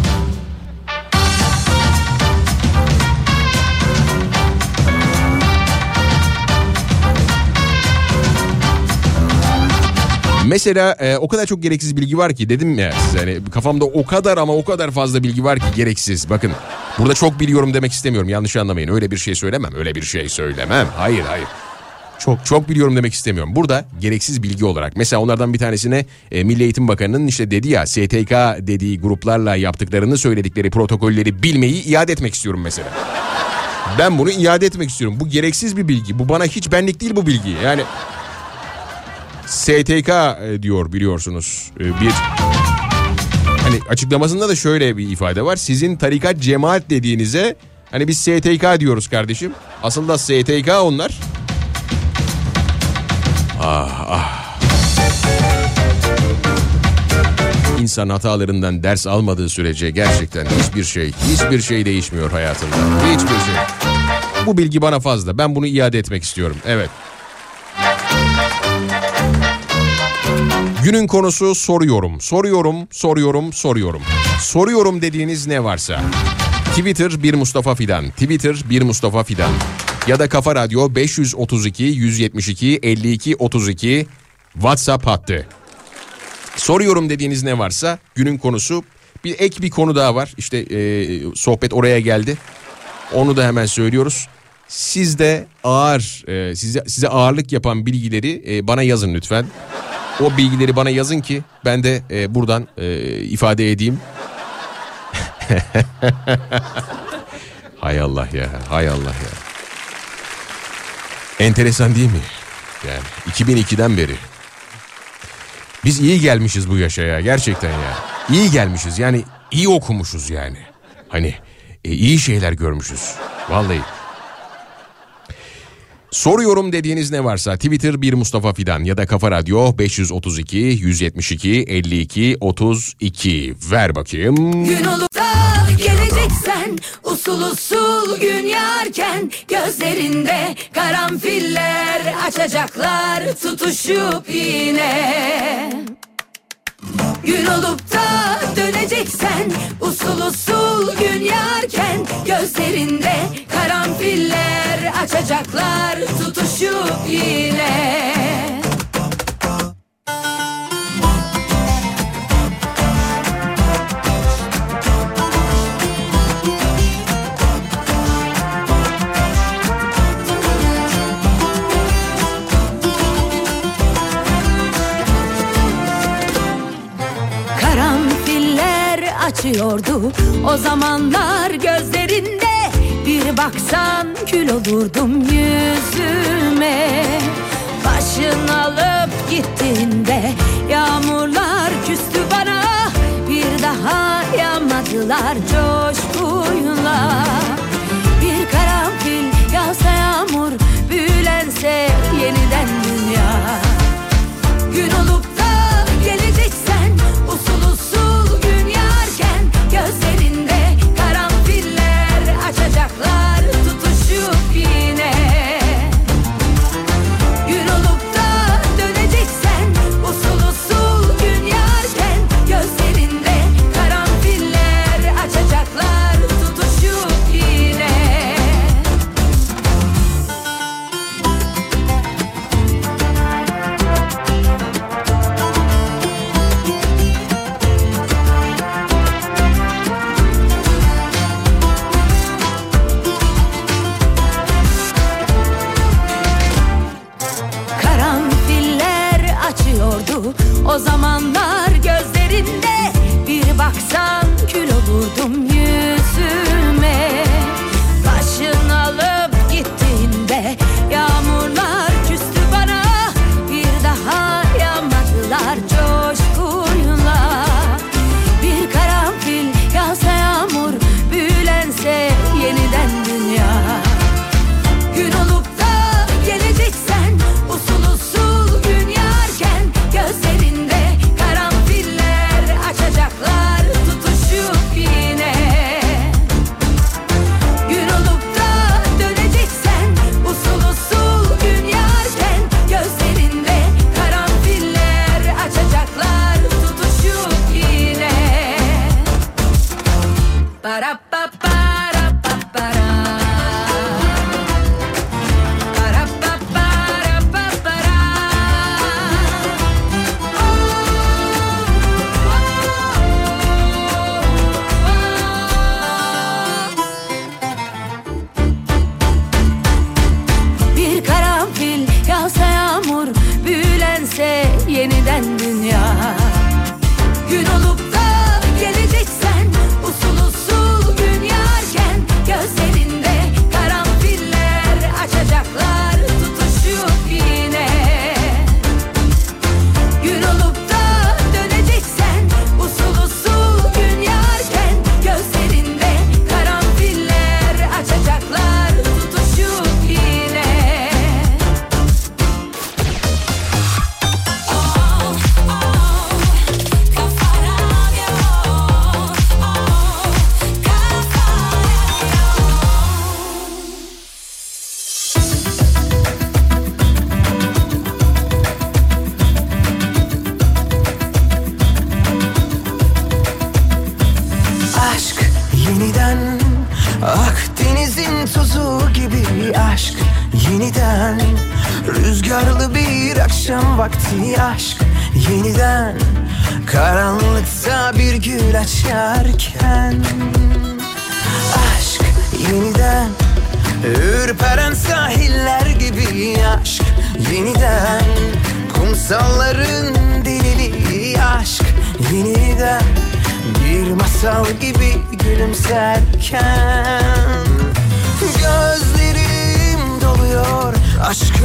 Mesela e, o kadar çok gereksiz bilgi var ki dedim ya size hani kafamda o kadar ama o kadar fazla bilgi var ki gereksiz. Bakın burada çok biliyorum demek istemiyorum yanlış anlamayın öyle bir şey söylemem öyle bir şey söylemem hayır hayır. Çok çok biliyorum demek istemiyorum. Burada gereksiz bilgi olarak mesela onlardan bir tanesine e, Milli Eğitim Bakanı'nın işte dedi ya STK dediği gruplarla yaptıklarını söyledikleri protokolleri bilmeyi iade etmek istiyorum mesela. Ben bunu iade etmek istiyorum. Bu gereksiz bir bilgi. Bu bana hiç benlik değil bu bilgi. Yani STK e, diyor biliyorsunuz. E, bir hani açıklamasında da şöyle bir ifade var. Sizin tarikat cemaat dediğinize hani biz STK diyoruz kardeşim. Aslında STK onlar. Ah ah. İnsan hatalarından ders almadığı sürece gerçekten hiçbir şey, hiçbir şey değişmiyor hayatında. Hiçbir şey. Bu bilgi bana fazla. Ben bunu iade etmek istiyorum. Evet. Günün konusu soruyorum. Soruyorum, soruyorum, soruyorum. Soruyorum dediğiniz ne varsa. Twitter bir Mustafa Fidan. Twitter bir Mustafa Fidan. Ya da Kafa Radyo 532 172 52 32 WhatsApp hattı. Soruyorum dediğiniz ne varsa günün konusu bir ek bir konu daha var. İşte e, sohbet oraya geldi. Onu da hemen söylüyoruz. Siz de ağır e, size size ağırlık yapan bilgileri e, bana yazın lütfen. O bilgileri bana yazın ki ben de e, buradan e, ifade edeyim. hay Allah ya, hay Allah ya. Enteresan değil mi? Yani 2002'den beri. Biz iyi gelmişiz bu yaşa ya gerçekten ya. İyi gelmişiz yani iyi okumuşuz yani. Hani e, iyi şeyler görmüşüz. Vallahi. Soruyorum dediğiniz ne varsa Twitter bir Mustafa Fidan ya da Kafa Radyo 532 172 52 32 ver bakayım. Gün olup da geleceksen usul usul gün yarken gözlerinde karanfiller açacaklar tutuşup yine. Gün olup da döneceksen usul usul gün yarken gözlerinde karanfiller açacaklar tutuşup yine. Açıyordu o zamanlar gözlerinde Bir baksan kül olurdum yüzüme. Başın alıp gittiğinde yağmurlar küstü bana. Bir daha yağmadılar coşkuyla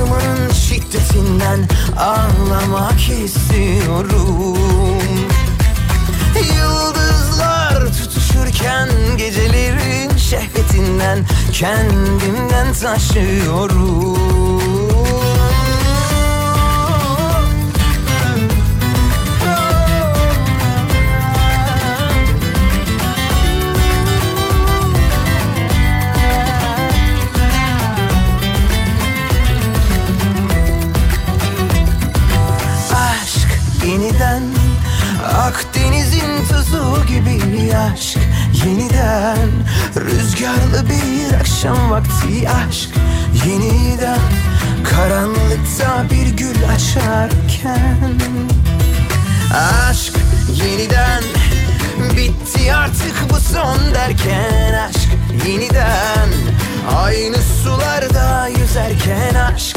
aşkımın şiddetinden Ağlamak istiyorum. Yıldızlar tutuşurken gecelerin şehvetinden Kendimden taşıyorum Akdeniz'in tuzu gibi aşk yeniden. Rüzgarlı bir akşam vakti aşk yeniden. Karanlıkta bir gül açarken. Aşk yeniden Bitti artık bu son derken. Aşk yeniden Aynı sularda yüzerken. Aşk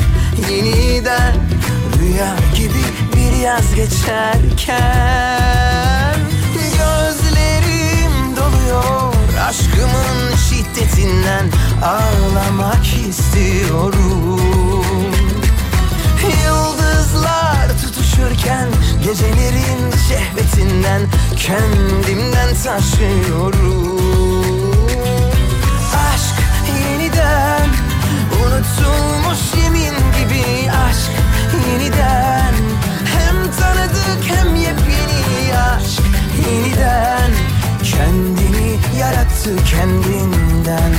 yeniden Rüya gibi yaz geçerken Gözlerim doluyor aşkımın şiddetinden Ağlamak istiyorum. Yıldızlar tutuşurken Gecelerin şehvetinden Kendimden taşıyorum. Aşk yeniden Unutulmuş yemin gibi aşk yeniden tanıdık hem yepyeni aşk yeniden Kendini yarattı kendinden.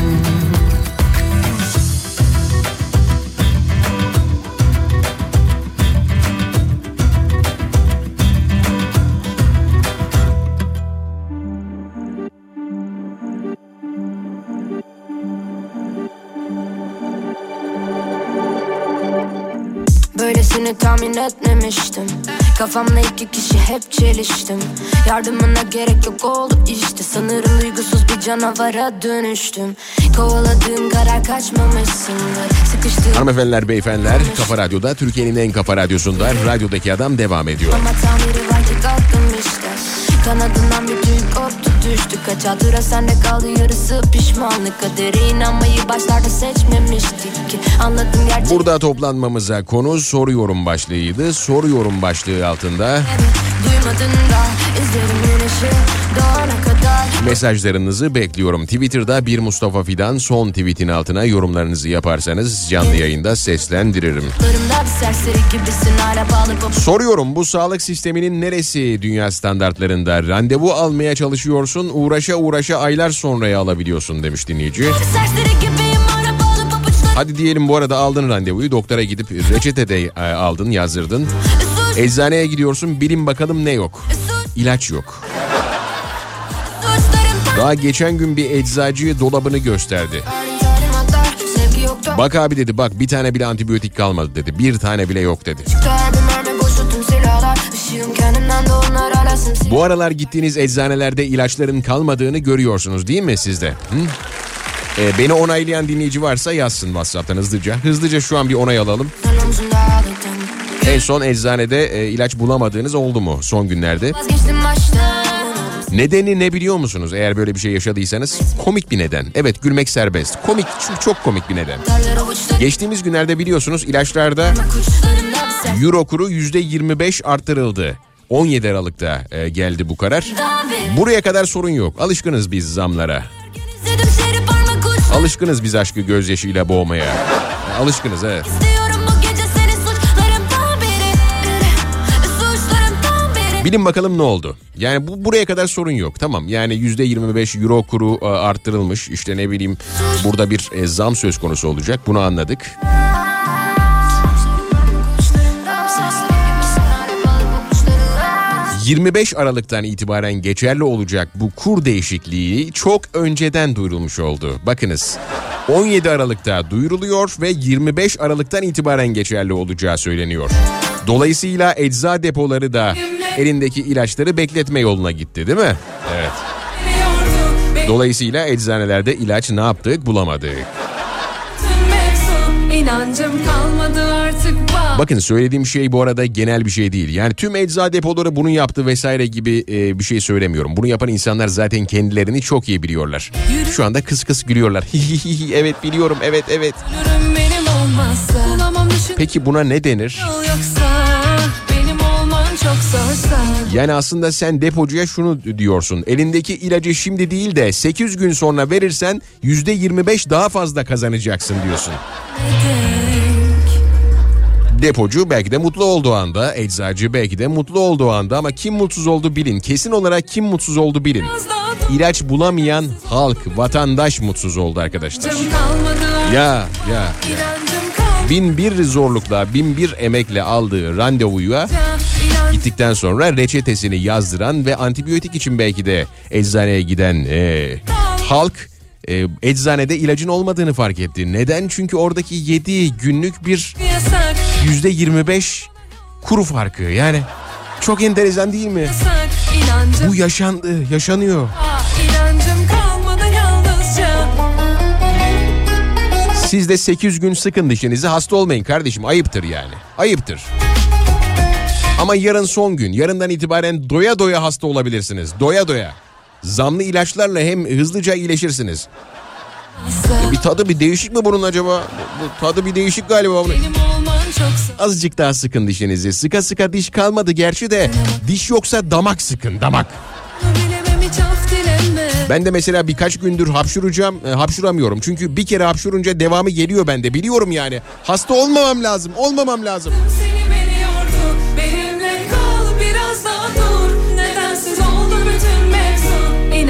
Böylesini tahmin etmemiştim Kafamla iki kişi hep çeliştim. Yardımına gerek yok oldu işte. Sanırım duygusuz bir canavara dönüştüm. Kovaladığım karar kaçmamışsındır. Sıkıştığım Hanımefendiler, beyefendiler, Kafa Radyo'da Türkiye'nin en kafa radyosunda Radyodaki Adam devam ediyor. ama tamiri var ki kalktım işte Kanadından bir tüy koptu düştü Kaç hatıra sende kaldı yarısı pişmanlık. Kadere inanmayı başlarda seçmemiştik ki. Anladım gerçek Burada toplanmamıza konu soruyorum başlığıydı. Soruyorum başlığı altında Duymadın mesajlarınızı bekliyorum. Twitter'da bir Mustafa Fidan son tweetin altına yorumlarınızı yaparsanız canlı yayında seslendiririm. Soruyorum bu sağlık sisteminin neresi dünya standartlarında? Randevu almaya çalışıyorsun uğraşa uğraşa aylar sonraya alabiliyorsun demiş dinleyici. Hadi diyelim bu arada aldın randevuyu doktora gidip reçete de e, aldın yazdırdın. Eczaneye gidiyorsun bilin bakalım ne yok. İlaç yok. Daha geçen gün bir eczacı dolabını gösterdi. Bak abi dedi bak bir tane bile antibiyotik kalmadı dedi. Bir tane bile yok dedi. Bu aralar gittiğiniz eczanelerde ilaçların kalmadığını görüyorsunuz değil mi sizde? Hı? Ee, beni onaylayan dinleyici varsa yazsın WhatsApp'tan hızlıca. Hızlıca şu an bir onay alalım. En son eczanede e, ilaç bulamadığınız oldu mu son günlerde? Nedeni ne biliyor musunuz eğer böyle bir şey yaşadıysanız? Komik bir neden. Evet gülmek serbest. Komik çünkü çok komik bir neden. Geçtiğimiz günlerde biliyorsunuz ilaçlarda euro kuru %25 arttırıldı. 17 Aralık'ta e, geldi bu karar. Buraya kadar sorun yok. Alışkınız biz zamlara. Alışkınız biz aşkı gözyaşıyla boğmaya. Alışkınız evet. Bilin bakalım ne oldu? Yani bu buraya kadar sorun yok. Tamam yani %25 euro kuru e, arttırılmış. İşte ne bileyim burada bir e, zam söz konusu olacak. Bunu anladık. 25 Aralık'tan itibaren geçerli olacak bu kur değişikliği çok önceden duyurulmuş oldu. Bakınız 17 Aralık'ta duyuruluyor ve 25 Aralık'tan itibaren geçerli olacağı söyleniyor. Dolayısıyla ecza depoları da elindeki ilaçları bekletme yoluna gitti değil mi? Evet. Dolayısıyla eczanelerde ilaç ne yaptık bulamadık. Bakın söylediğim şey bu arada genel bir şey değil. Yani tüm ecza depoları bunu yaptı vesaire gibi e, bir şey söylemiyorum. Bunu yapan insanlar zaten kendilerini çok iyi biliyorlar. Şu anda kıs kıs gülüyorlar. evet biliyorum evet evet. Peki buna ne denir? yoksa. Yani aslında sen depocuya şunu diyorsun. Elindeki ilacı şimdi değil de 8 gün sonra verirsen %25 daha fazla kazanacaksın diyorsun. Depocu belki de mutlu olduğu anda, eczacı belki de mutlu olduğu anda ama kim mutsuz oldu bilin. Kesin olarak kim mutsuz oldu bilin. İlaç bulamayan halk, vatandaş mutsuz oldu arkadaşlar. Ya ya kalmadı. bin bir zorlukla, bin bir emekle aldığı randevuya Gittikten sonra reçetesini yazdıran ve antibiyotik için belki de eczaneye giden e, halk e, eczanede ilacın olmadığını fark etti. Neden? Çünkü oradaki yediği günlük bir yüzde 25 kuru farkı. Yani çok enteresan değil mi? Bu yaşandı, yaşanıyor. Siz de 8 gün sıkın dişinizi hasta olmayın kardeşim ayıptır yani. Ayıptır. Ama yarın son gün. Yarından itibaren doya doya hasta olabilirsiniz. Doya doya. Zamlı ilaçlarla hem hızlıca iyileşirsiniz. Bir tadı bir değişik mi bunun acaba? Bu, tadı bir değişik galiba bunun. Azıcık daha sıkın dişinizi. Sıka sıka diş kalmadı gerçi de. Diş yoksa damak sıkın damak. Ben de mesela birkaç gündür hapşuracağım, e, hapşuramıyorum. Çünkü bir kere hapşurunca devamı geliyor bende. Biliyorum yani. Hasta olmamam lazım, olmamam lazım. Seni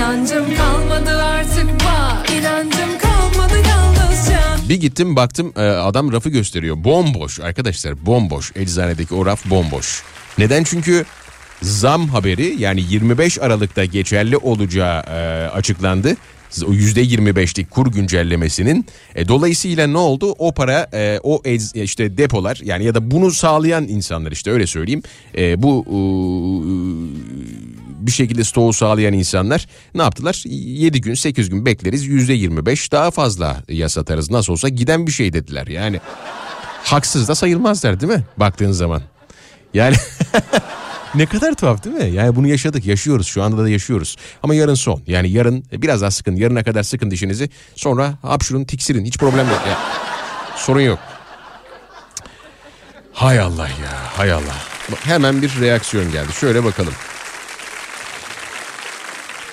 İnancım kalmadı artık bak. İnancım kalmadı yalnızca. Bir gittim baktım e, adam rafı gösteriyor. Bomboş arkadaşlar bomboş. Eczanedeki o raf bomboş. Neden? Çünkü zam haberi yani 25 Aralık'ta geçerli olacağı e, açıklandı. O %25'lik kur güncellemesinin. E, dolayısıyla ne oldu? O para e, o ecz- işte depolar yani ya da bunu sağlayan insanlar işte öyle söyleyeyim. E, bu e, bir şekilde stoğu sağlayan insanlar ne yaptılar? 7 gün 8 gün bekleriz %25 daha fazla ya satarız nasıl olsa giden bir şey dediler yani. Haksız da sayılmazlar değil mi baktığın zaman? Yani ne kadar tuhaf değil mi? Yani bunu yaşadık yaşıyoruz şu anda da yaşıyoruz. Ama yarın son yani yarın biraz daha sıkın yarına kadar sıkın dişinizi sonra hapşurun tiksirin hiç problem yok ya. Sorun yok. Hay Allah ya hay Allah. Hemen bir reaksiyon geldi şöyle bakalım.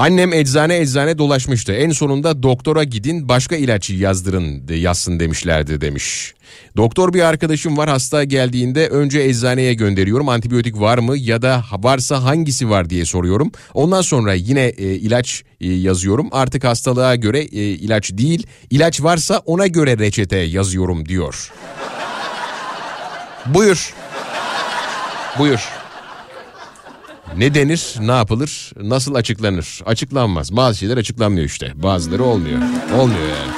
Annem eczane eczane dolaşmıştı. En sonunda doktora gidin başka ilaç yazdırın yazsın demişlerdi demiş. Doktor bir arkadaşım var hasta geldiğinde önce eczaneye gönderiyorum antibiyotik var mı ya da varsa hangisi var diye soruyorum. Ondan sonra yine e, ilaç e, yazıyorum artık hastalığa göre e, ilaç değil ilaç varsa ona göre reçete yazıyorum diyor. Buyur. Buyur. Ne denir, ne yapılır, nasıl açıklanır? Açıklanmaz. Bazı şeyler açıklanmıyor işte. Bazıları olmuyor. Olmuyor yani.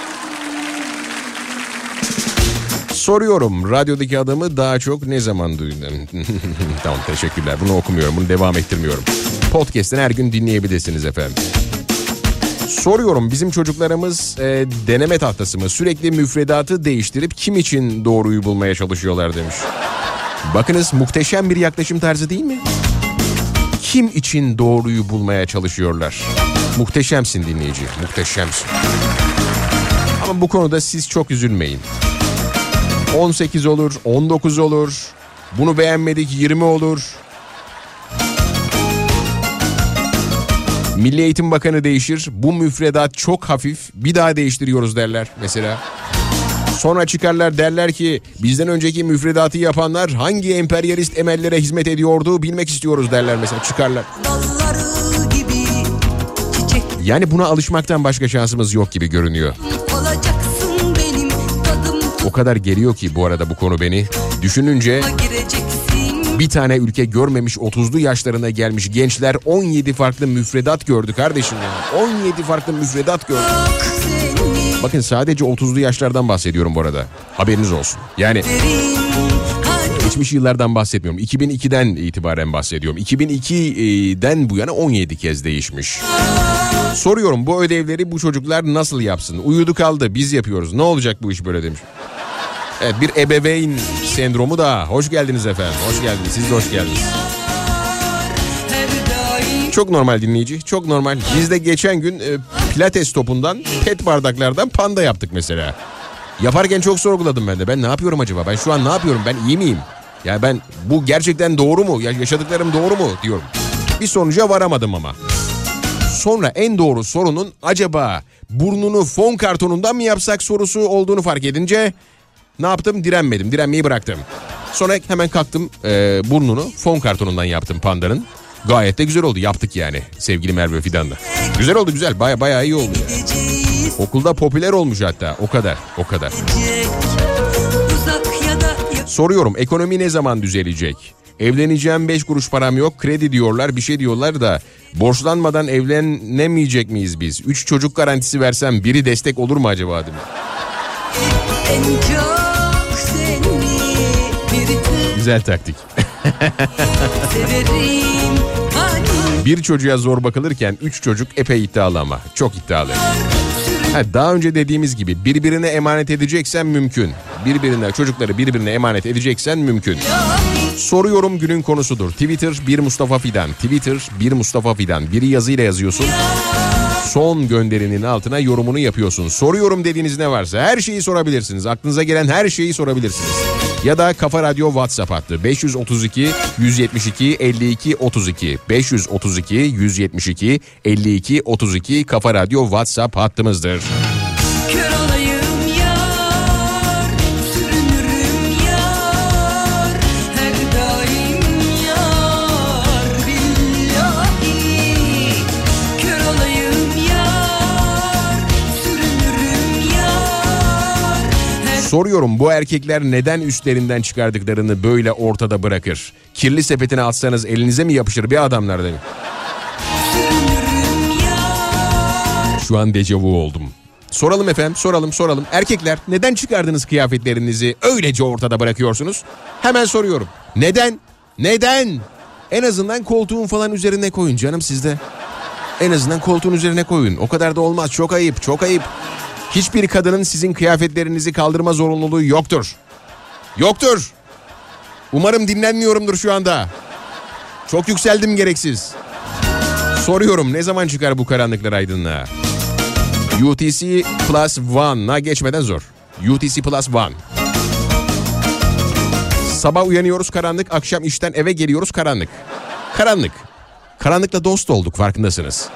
Soruyorum radyodaki adamı daha çok ne zaman duydun? tamam teşekkürler bunu okumuyorum bunu devam ettirmiyorum. Podcast'ten her gün dinleyebilirsiniz efendim. Soruyorum bizim çocuklarımız e, deneme tahtası mı? Sürekli müfredatı değiştirip kim için doğruyu bulmaya çalışıyorlar demiş. Bakınız muhteşem bir yaklaşım tarzı değil mi? Kim için doğruyu bulmaya çalışıyorlar? Muhteşemsin dinleyici, muhteşemsin. Ama bu konuda siz çok üzülmeyin. 18 olur, 19 olur. Bunu beğenmedik 20 olur. Milli Eğitim Bakanı değişir. Bu müfredat çok hafif. Bir daha değiştiriyoruz derler mesela. Sonra çıkarlar derler ki bizden önceki müfredatı yapanlar hangi emperyalist emellere hizmet ediyordu bilmek istiyoruz derler mesela çıkarlar. Yani buna alışmaktan başka şansımız yok gibi görünüyor. O kadar geliyor ki bu arada bu konu beni. Düşününce bir tane ülke görmemiş 30'lu yaşlarına gelmiş gençler 17 farklı müfredat gördü kardeşim ya. 17 farklı müfredat gördü. Bakın sadece 30'lu yaşlardan bahsediyorum bu arada. Haberiniz olsun. Yani geçmiş yıllardan bahsetmiyorum. 2002'den itibaren bahsediyorum. 2002'den bu yana 17 kez değişmiş. Soruyorum bu ödevleri bu çocuklar nasıl yapsın? Uyudu kaldı biz yapıyoruz. Ne olacak bu iş böyle demiş. Evet bir ebeveyn sendromu da. Hoş geldiniz efendim. Hoş geldiniz. Siz de hoş geldiniz. Çok normal dinleyici. Çok normal. Biz de geçen gün e, pilates topundan pet bardaklardan panda yaptık mesela. Yaparken çok sorguladım ben de. Ben ne yapıyorum acaba? Ben şu an ne yapıyorum? Ben iyi miyim? Ya ben bu gerçekten doğru mu? Ya yaşadıklarım doğru mu diyorum. Bir sonuca varamadım ama. Sonra en doğru sorunun acaba burnunu fon kartonundan mı yapsak sorusu olduğunu fark edince ne yaptım? Direnmedim. Direnmeyi bıraktım. Sonra hemen kalktım e, burnunu fon kartonundan yaptım pandanın. Gayet de güzel oldu. Yaptık yani sevgili Merve Fidan'la. Güzel oldu güzel. Baya baya iyi oldu. Yani. Okulda popüler olmuş hatta. O kadar. O kadar. Soruyorum ekonomi ne zaman düzelecek? Evleneceğim 5 kuruş param yok kredi diyorlar bir şey diyorlar da borçlanmadan evlenemeyecek miyiz biz? 3 çocuk garantisi versem biri destek olur mu acaba bir Güzel taktik. Bir çocuğa zor bakılırken üç çocuk epey iddialı ama çok iddialı. Ha, daha önce dediğimiz gibi birbirine emanet edeceksen mümkün. Birbirine çocukları birbirine emanet edeceksen mümkün. Soruyorum günün konusudur. Twitter bir Mustafa Fidan. Twitter bir Mustafa Fidan. Biri yazıyla yazıyorsun. Son gönderinin altına yorumunu yapıyorsun. Soruyorum dediğiniz ne varsa her şeyi sorabilirsiniz. Aklınıza gelen her şeyi sorabilirsiniz. Ya da Kafa Radyo WhatsApp hattı 532 172 52 32 532 172 52 32 Kafa Radyo WhatsApp hattımızdır. Soruyorum bu erkekler neden üstlerinden çıkardıklarını böyle ortada bırakır? Kirli sepetine atsanız elinize mi yapışır bir adamlar. Şu an dejavu oldum. Soralım efendim soralım soralım. Erkekler neden çıkardınız kıyafetlerinizi öylece ortada bırakıyorsunuz? Hemen soruyorum. Neden? Neden? En azından koltuğun falan üzerine koyun canım sizde. En azından koltuğun üzerine koyun. O kadar da olmaz. Çok ayıp, çok ayıp. Hiçbir kadının sizin kıyafetlerinizi kaldırma zorunluluğu yoktur. Yoktur. Umarım dinlenmiyorumdur şu anda. Çok yükseldim gereksiz. Soruyorum ne zaman çıkar bu karanlıklar aydınlığa? UTC Plus One'a geçmeden zor. UTC Plus One. Sabah uyanıyoruz karanlık, akşam işten eve geliyoruz karanlık. Karanlık. Karanlıkla dost olduk farkındasınız.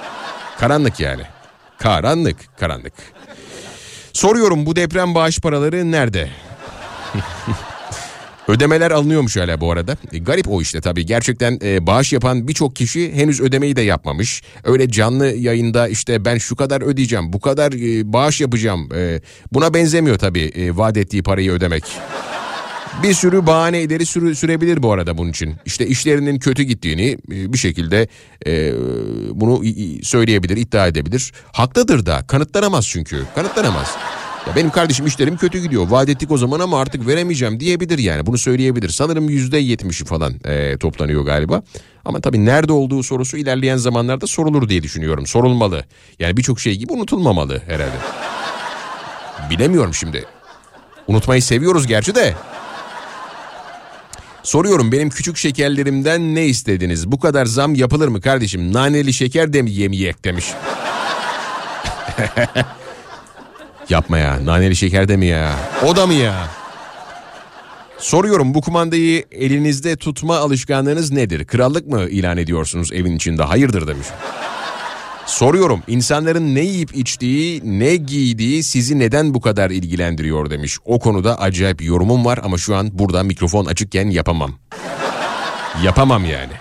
Karanlık yani. Karanlık, karanlık. Soruyorum bu deprem bağış paraları nerede? Ödemeler alınıyormuş hala bu arada. E, garip o işte tabii. Gerçekten e, bağış yapan birçok kişi henüz ödemeyi de yapmamış. Öyle canlı yayında işte ben şu kadar ödeyeceğim, bu kadar e, bağış yapacağım. E, buna benzemiyor tabii e, vaat ettiği parayı ödemek. Bir sürü bahane ileri süre, sürebilir bu arada bunun için. İşte işlerinin kötü gittiğini e, bir şekilde e, bunu söyleyebilir, iddia edebilir. Haklıdır da kanıtlanamaz çünkü. Kanıtlanamaz. Ya benim kardeşim işlerim kötü gidiyor. Vaat ettik o zaman ama artık veremeyeceğim diyebilir yani. Bunu söyleyebilir. Sanırım yüzde yetmişi falan e, toplanıyor galiba. Ama tabii nerede olduğu sorusu ilerleyen zamanlarda sorulur diye düşünüyorum. Sorulmalı. Yani birçok şey gibi unutulmamalı herhalde. Bilemiyorum şimdi. Unutmayı seviyoruz gerçi de. Soruyorum benim küçük şekerlerimden ne istediniz? Bu kadar zam yapılır mı kardeşim? Naneli şeker de mi yemeyek demiş. Yapma ya naneli şeker de mi ya? O da mı ya? Soruyorum bu kumandayı elinizde tutma alışkanlığınız nedir? Krallık mı ilan ediyorsunuz evin içinde? Hayırdır demiş. Soruyorum insanların ne yiyip içtiği, ne giydiği sizi neden bu kadar ilgilendiriyor demiş. O konuda acayip yorumum var ama şu an burada mikrofon açıkken yapamam. yapamam yani.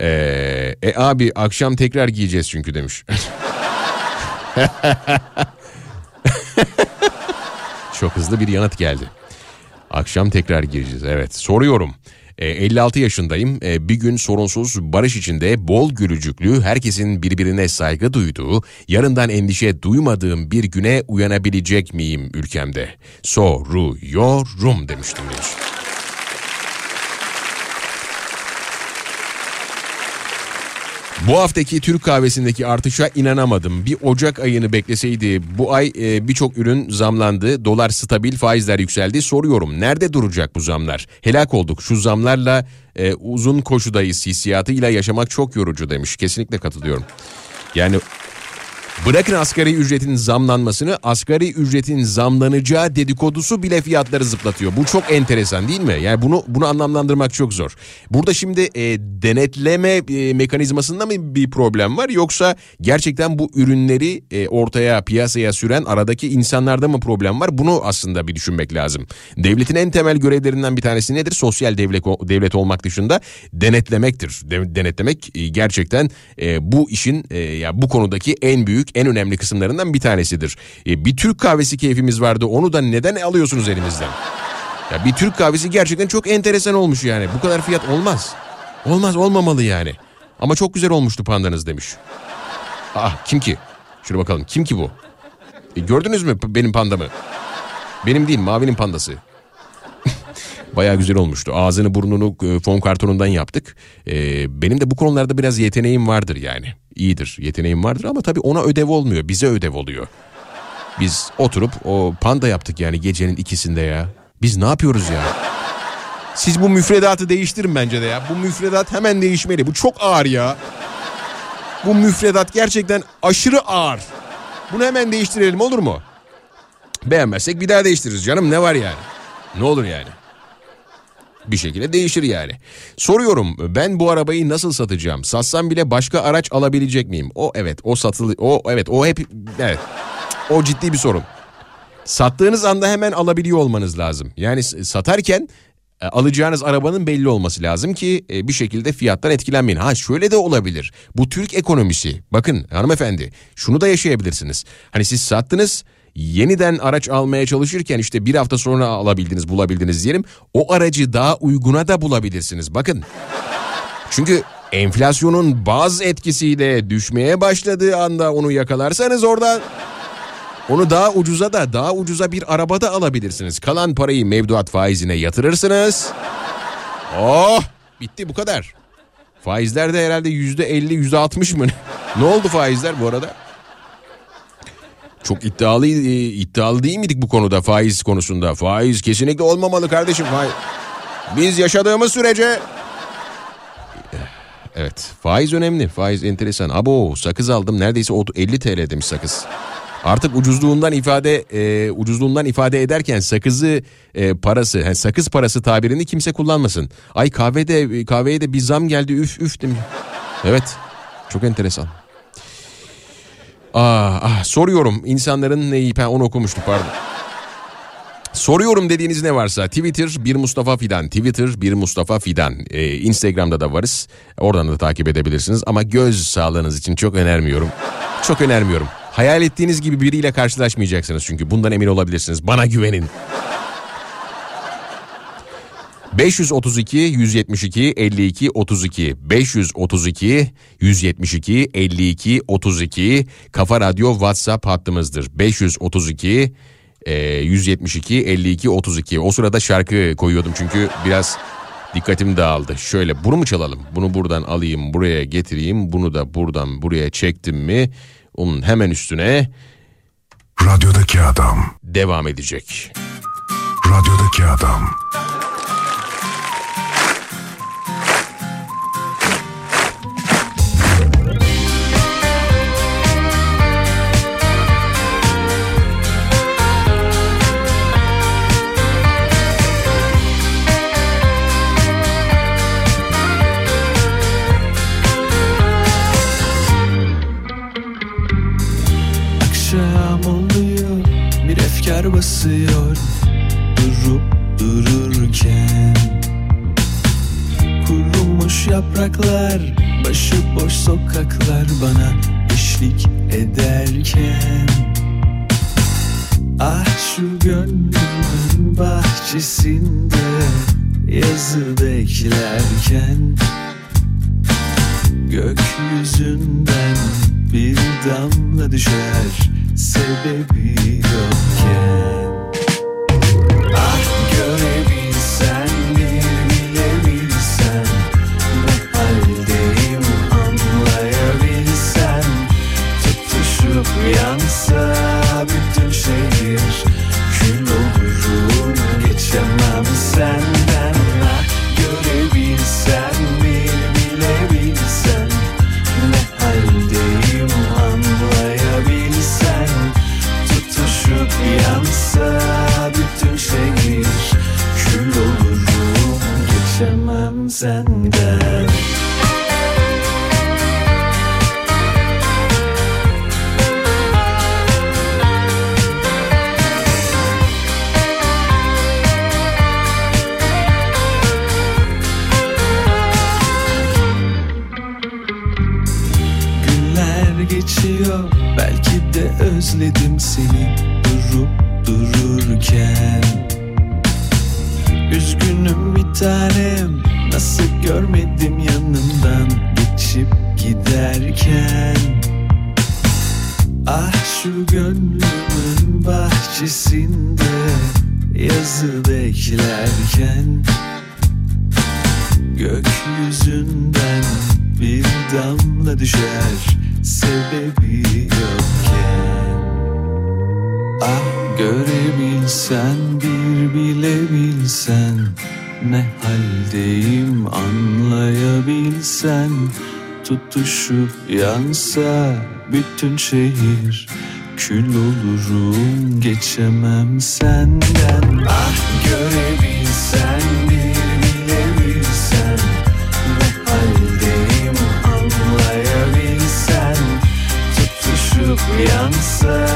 Ee, e abi akşam tekrar giyeceğiz çünkü demiş. Çok hızlı bir yanıt geldi. Akşam tekrar gireceğiz evet soruyorum. E, 56 yaşındayım. E, bir gün sorunsuz, barış içinde, bol gülücüklü, herkesin birbirine saygı duyduğu, yarından endişe duymadığım bir güne uyanabilecek miyim ülkemde? Soruyorum demiştim demiş. Bu haftaki Türk kahvesindeki artışa inanamadım. Bir Ocak ayını bekleseydi bu ay e, birçok ürün zamlandı. Dolar stabil, faizler yükseldi. Soruyorum nerede duracak bu zamlar? Helak olduk. Şu zamlarla e, uzun koşudayız hissiyatıyla yaşamak çok yorucu demiş. Kesinlikle katılıyorum. Yani Bırakın asgari ücretin zamlanmasını, asgari ücretin zamlanacağı dedikodusu bile fiyatları zıplatıyor. Bu çok enteresan değil mi? Yani bunu bunu anlamlandırmak çok zor. Burada şimdi e, denetleme e, mekanizmasında mı bir problem var yoksa gerçekten bu ürünleri e, ortaya piyasaya süren aradaki insanlarda mı problem var? Bunu aslında bir düşünmek lazım. Devletin en temel görevlerinden bir tanesi nedir? Sosyal devlet devlet olmak dışında denetlemektir. De, denetlemek e, gerçekten e, bu işin e, ya bu konudaki en büyük en önemli kısımlarından bir tanesidir. E, bir Türk kahvesi keyfimiz vardı onu da neden alıyorsunuz elimizden? Ya bir Türk kahvesi gerçekten çok enteresan olmuş yani. Bu kadar fiyat olmaz. Olmaz olmamalı yani. Ama çok güzel olmuştu pandanız demiş. Ah kim ki? Şuraya bakalım kim ki bu? E, gördünüz mü benim pandamı? Benim değil mavinin pandası. Baya güzel olmuştu. Ağzını burnunu e, fon kartonundan yaptık. Ee, benim de bu konularda biraz yeteneğim vardır yani. İyidir yeteneğim vardır ama tabii ona ödev olmuyor. Bize ödev oluyor. Biz oturup o panda yaptık yani gecenin ikisinde ya. Biz ne yapıyoruz ya? Siz bu müfredatı değiştirin bence de ya. Bu müfredat hemen değişmeli. Bu çok ağır ya. Bu müfredat gerçekten aşırı ağır. Bunu hemen değiştirelim olur mu? Beğenmezsek bir daha değiştiririz canım ne var yani? Ne olur yani? Bir şekilde değişir yani. Soruyorum ben bu arabayı nasıl satacağım? Satsam bile başka araç alabilecek miyim? O evet o satılı o evet o hep evet. O ciddi bir sorun. Sattığınız anda hemen alabiliyor olmanız lazım. Yani satarken e, alacağınız arabanın belli olması lazım ki e, bir şekilde fiyattan etkilenmeyin. Ha şöyle de olabilir. Bu Türk ekonomisi. Bakın hanımefendi şunu da yaşayabilirsiniz. Hani siz sattınız yeniden araç almaya çalışırken işte bir hafta sonra alabildiniz bulabildiniz diyelim. O aracı daha uyguna da bulabilirsiniz. Bakın. Çünkü enflasyonun bazı etkisiyle düşmeye başladığı anda onu yakalarsanız orada onu daha ucuza da daha ucuza bir arabada alabilirsiniz. Kalan parayı mevduat faizine yatırırsınız. Oh bitti bu kadar. Faizler de herhalde yüzde elli yüzde altmış mı? ne oldu faizler bu arada? Çok iddialı e, iddialı değil miydik bu konuda faiz konusunda? Faiz kesinlikle olmamalı kardeşim. Faiz. Biz yaşadığımız sürece Evet faiz önemli faiz enteresan. Abo sakız aldım neredeyse 50 TL demiş sakız. Artık ucuzluğundan ifade e, ucuzluğundan ifade ederken sakızı e, parası yani sakız parası tabirini kimse kullanmasın. Ay kahvede kahveye de bir zam geldi üf üf demiş. Evet çok enteresan. Ah, ah soruyorum insanların neyi ben onu okumuştum pardon. Soruyorum dediğiniz ne varsa Twitter bir Mustafa Fidan, Twitter bir Mustafa Fidan. Ee, Instagram'da da varız. Oradan da takip edebilirsiniz ama göz sağlığınız için çok önermiyorum. Çok önermiyorum. Hayal ettiğiniz gibi biriyle karşılaşmayacaksınız çünkü bundan emin olabilirsiniz. Bana güvenin. 532 172 52 32 532 172 52 32 Kafa Radyo WhatsApp hattımızdır. 532 e, 172 52 32. O sırada şarkı koyuyordum çünkü biraz dikkatim dağıldı. Şöyle bunu mu çalalım? Bunu buradan alayım, buraya getireyim. Bunu da buradan buraya çektim mi? Onun hemen üstüne Radyodaki adam. devam edecek. Radyodaki adam. Efkar basıyor Durup dururken. Kurumuş yapraklar Başıboş sokaklar bana eşlik ederken. Ah şu gönlümün bahçesinde yazı beklerken. Gökyüzünden bir damla düşer sebebi yokken Ah görebilsen senden. Geçiyor belki de özledim seni durup dururken. Üzgünüm bir tanem nasıl görmedim yanından geçip giderken? Ah şu gönlümün bahçesinde yazı beklerken. Gökyüzünden bir damla düşer sebebi yokken. Ah görebilsen bir bilebilsen Ne haldeyim anlayabilsen Tutuşup yansa bütün şehir Kül olurum geçemem senden. Ah görebilsen bir bilebilsen Ne haldeyim anlayabilsen Tutuşup yansa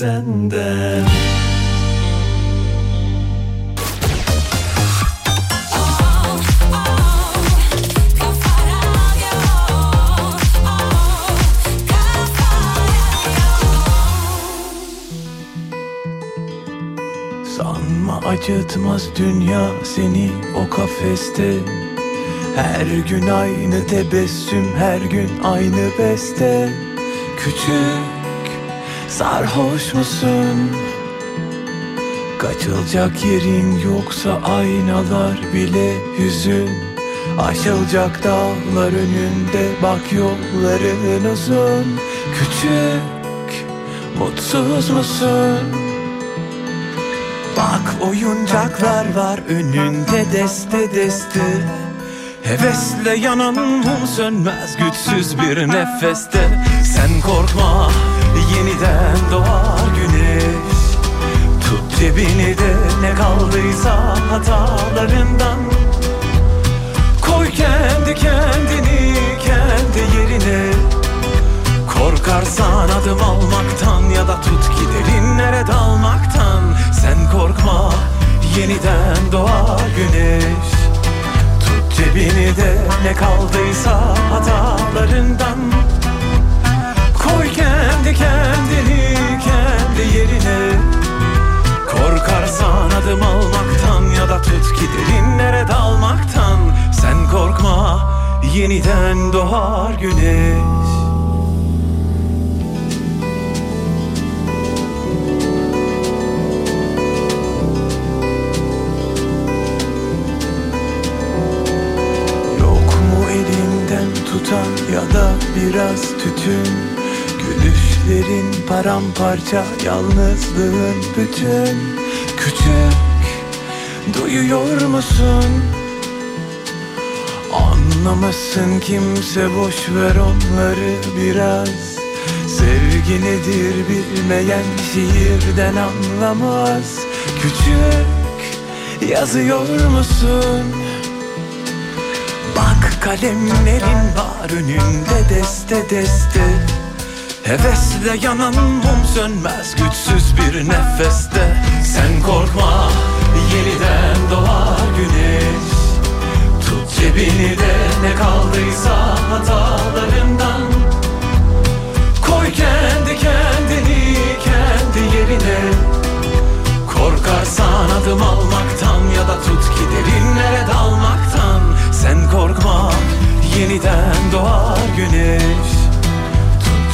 senden. Sanma acıtmaz dünya seni o kafeste. Her gün aynı tebessüm her gün aynı beste. Küçük sarhoş musun? Kaçılacak yerin yoksa aynalar bile hüzün Aşılacak dağlar önünde bak yolların uzun Küçük mutsuz musun? Bak oyuncaklar var önünde deste deste Hevesle yanan mum sönmez güçsüz bir nefeste Sen korkma yeniden doğar güneş. Tut cebini de ne kaldıysa hatalarından. Koy kendi kendini kendi yerine. Korkarsan adım almaktan ya da tut giderinlere dalmaktan. Sen korkma yeniden doğar güneş. Tut cebini de ne kaldıysa hatalarından kendi kendini kendi yerine. Korkarsan adım almaktan ya da tut giderinlere dalmaktan. Sen korkma yeniden doğar güneş. Tutan ya da biraz tütün Gülüşlerin paramparça yalnızlığın bütün Küçük duyuyor musun? Anlamasın kimse boş ver onları biraz Sevgi nedir bilmeyen şiirden anlamaz Küçük yazıyor musun? Bak kalemlerin var önünde deste deste Hevesle yanan mum sönmez güçsüz bir nefeste. Sen korkma yeniden doğar güneş. Tut cebini de ne kaldıysa hatalarından. Koy kendi kendini kendi yerine. Korkarsan adım almaktan ya da tut ki derinlere dalmaktan. Sen korkma yeniden doğar güneş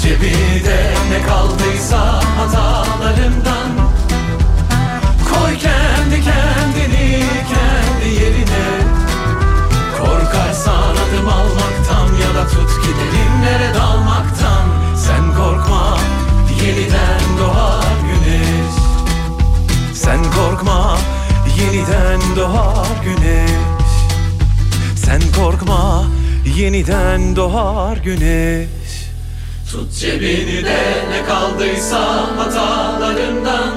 Tut cebini de ne kaldıysa hatalarından. Koy kendi kendini kendi yerine. Korkarsan adım almaktan ya da tut ki derinlere dalmaktan. Sen korkma yeniden doğar güneş. Sen korkma yeniden doğar güneş. Sen korkma yeniden doğar güneş Tut cebini de ne kaldıysa hatalarından.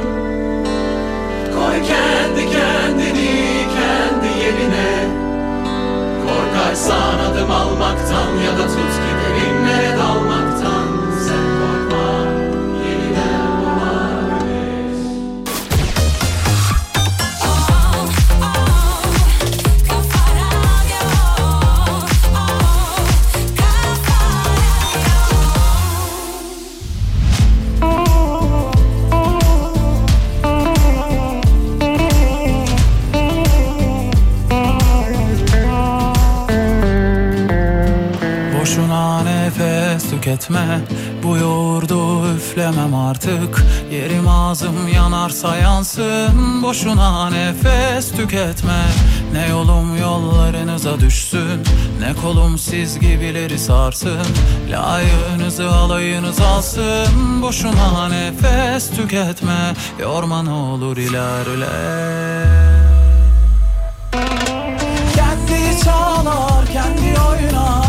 Koy kendi kendini kendi yerine. Korkarsan adım almaktan ya da tut ki tüketme Bu yoğurdu üflemem artık. Yerim ağzım yanarsa yansın. Boşuna nefes tüketme. Ne yolum yollarınıza düşsün. Ne kolum siz gibileri sarsın. Layığınızı alayınız alsın. Boşuna nefes tüketme. Yorma ne olur ilerle. Kendi çalar, kendi oynar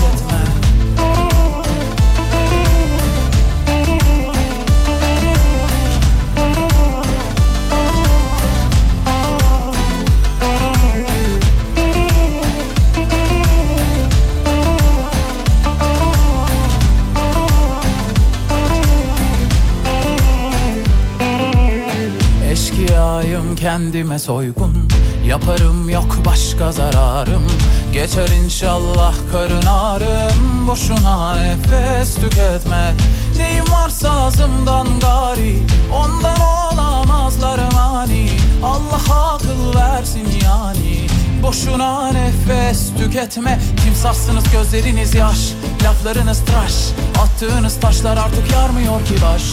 kendime soygun. Yaparım yok başka zararım. Geçer inşallah karın ağrım. Boşuna nefes tüketme. Neyim varsa ağzımdan gari. Ondan olamazlar mani. Allah akıl versin yani. Boşuna nefes tüketme. Timsahsınız gözleriniz yaş. Laflarınız tıraş. Attığınız taşlar artık yarmıyor ki baş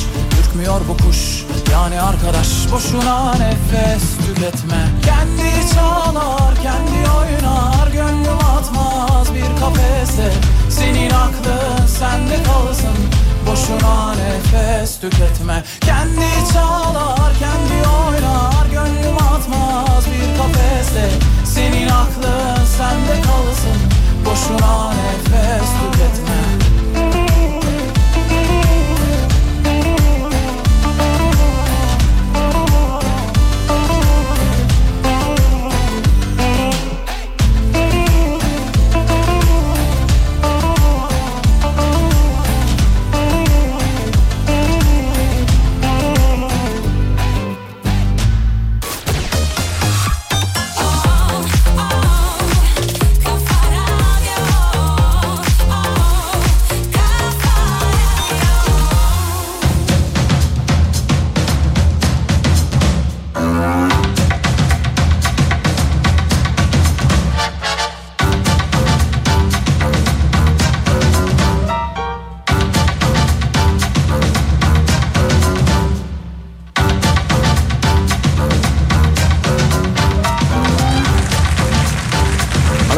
Ürkmüyor bu kuş. Yani arkadaş Boşuna nefes tüketme. Kendi çalar kendi oynar Gönlüm atmaz bir kafese. Senin aklın sende kalsın Boşuna nefes tüketme. Kendi çalar kendi oynar Gönlüm atmaz bir kafese. Senin aklın sende kalsın Boşuna nefes tüketme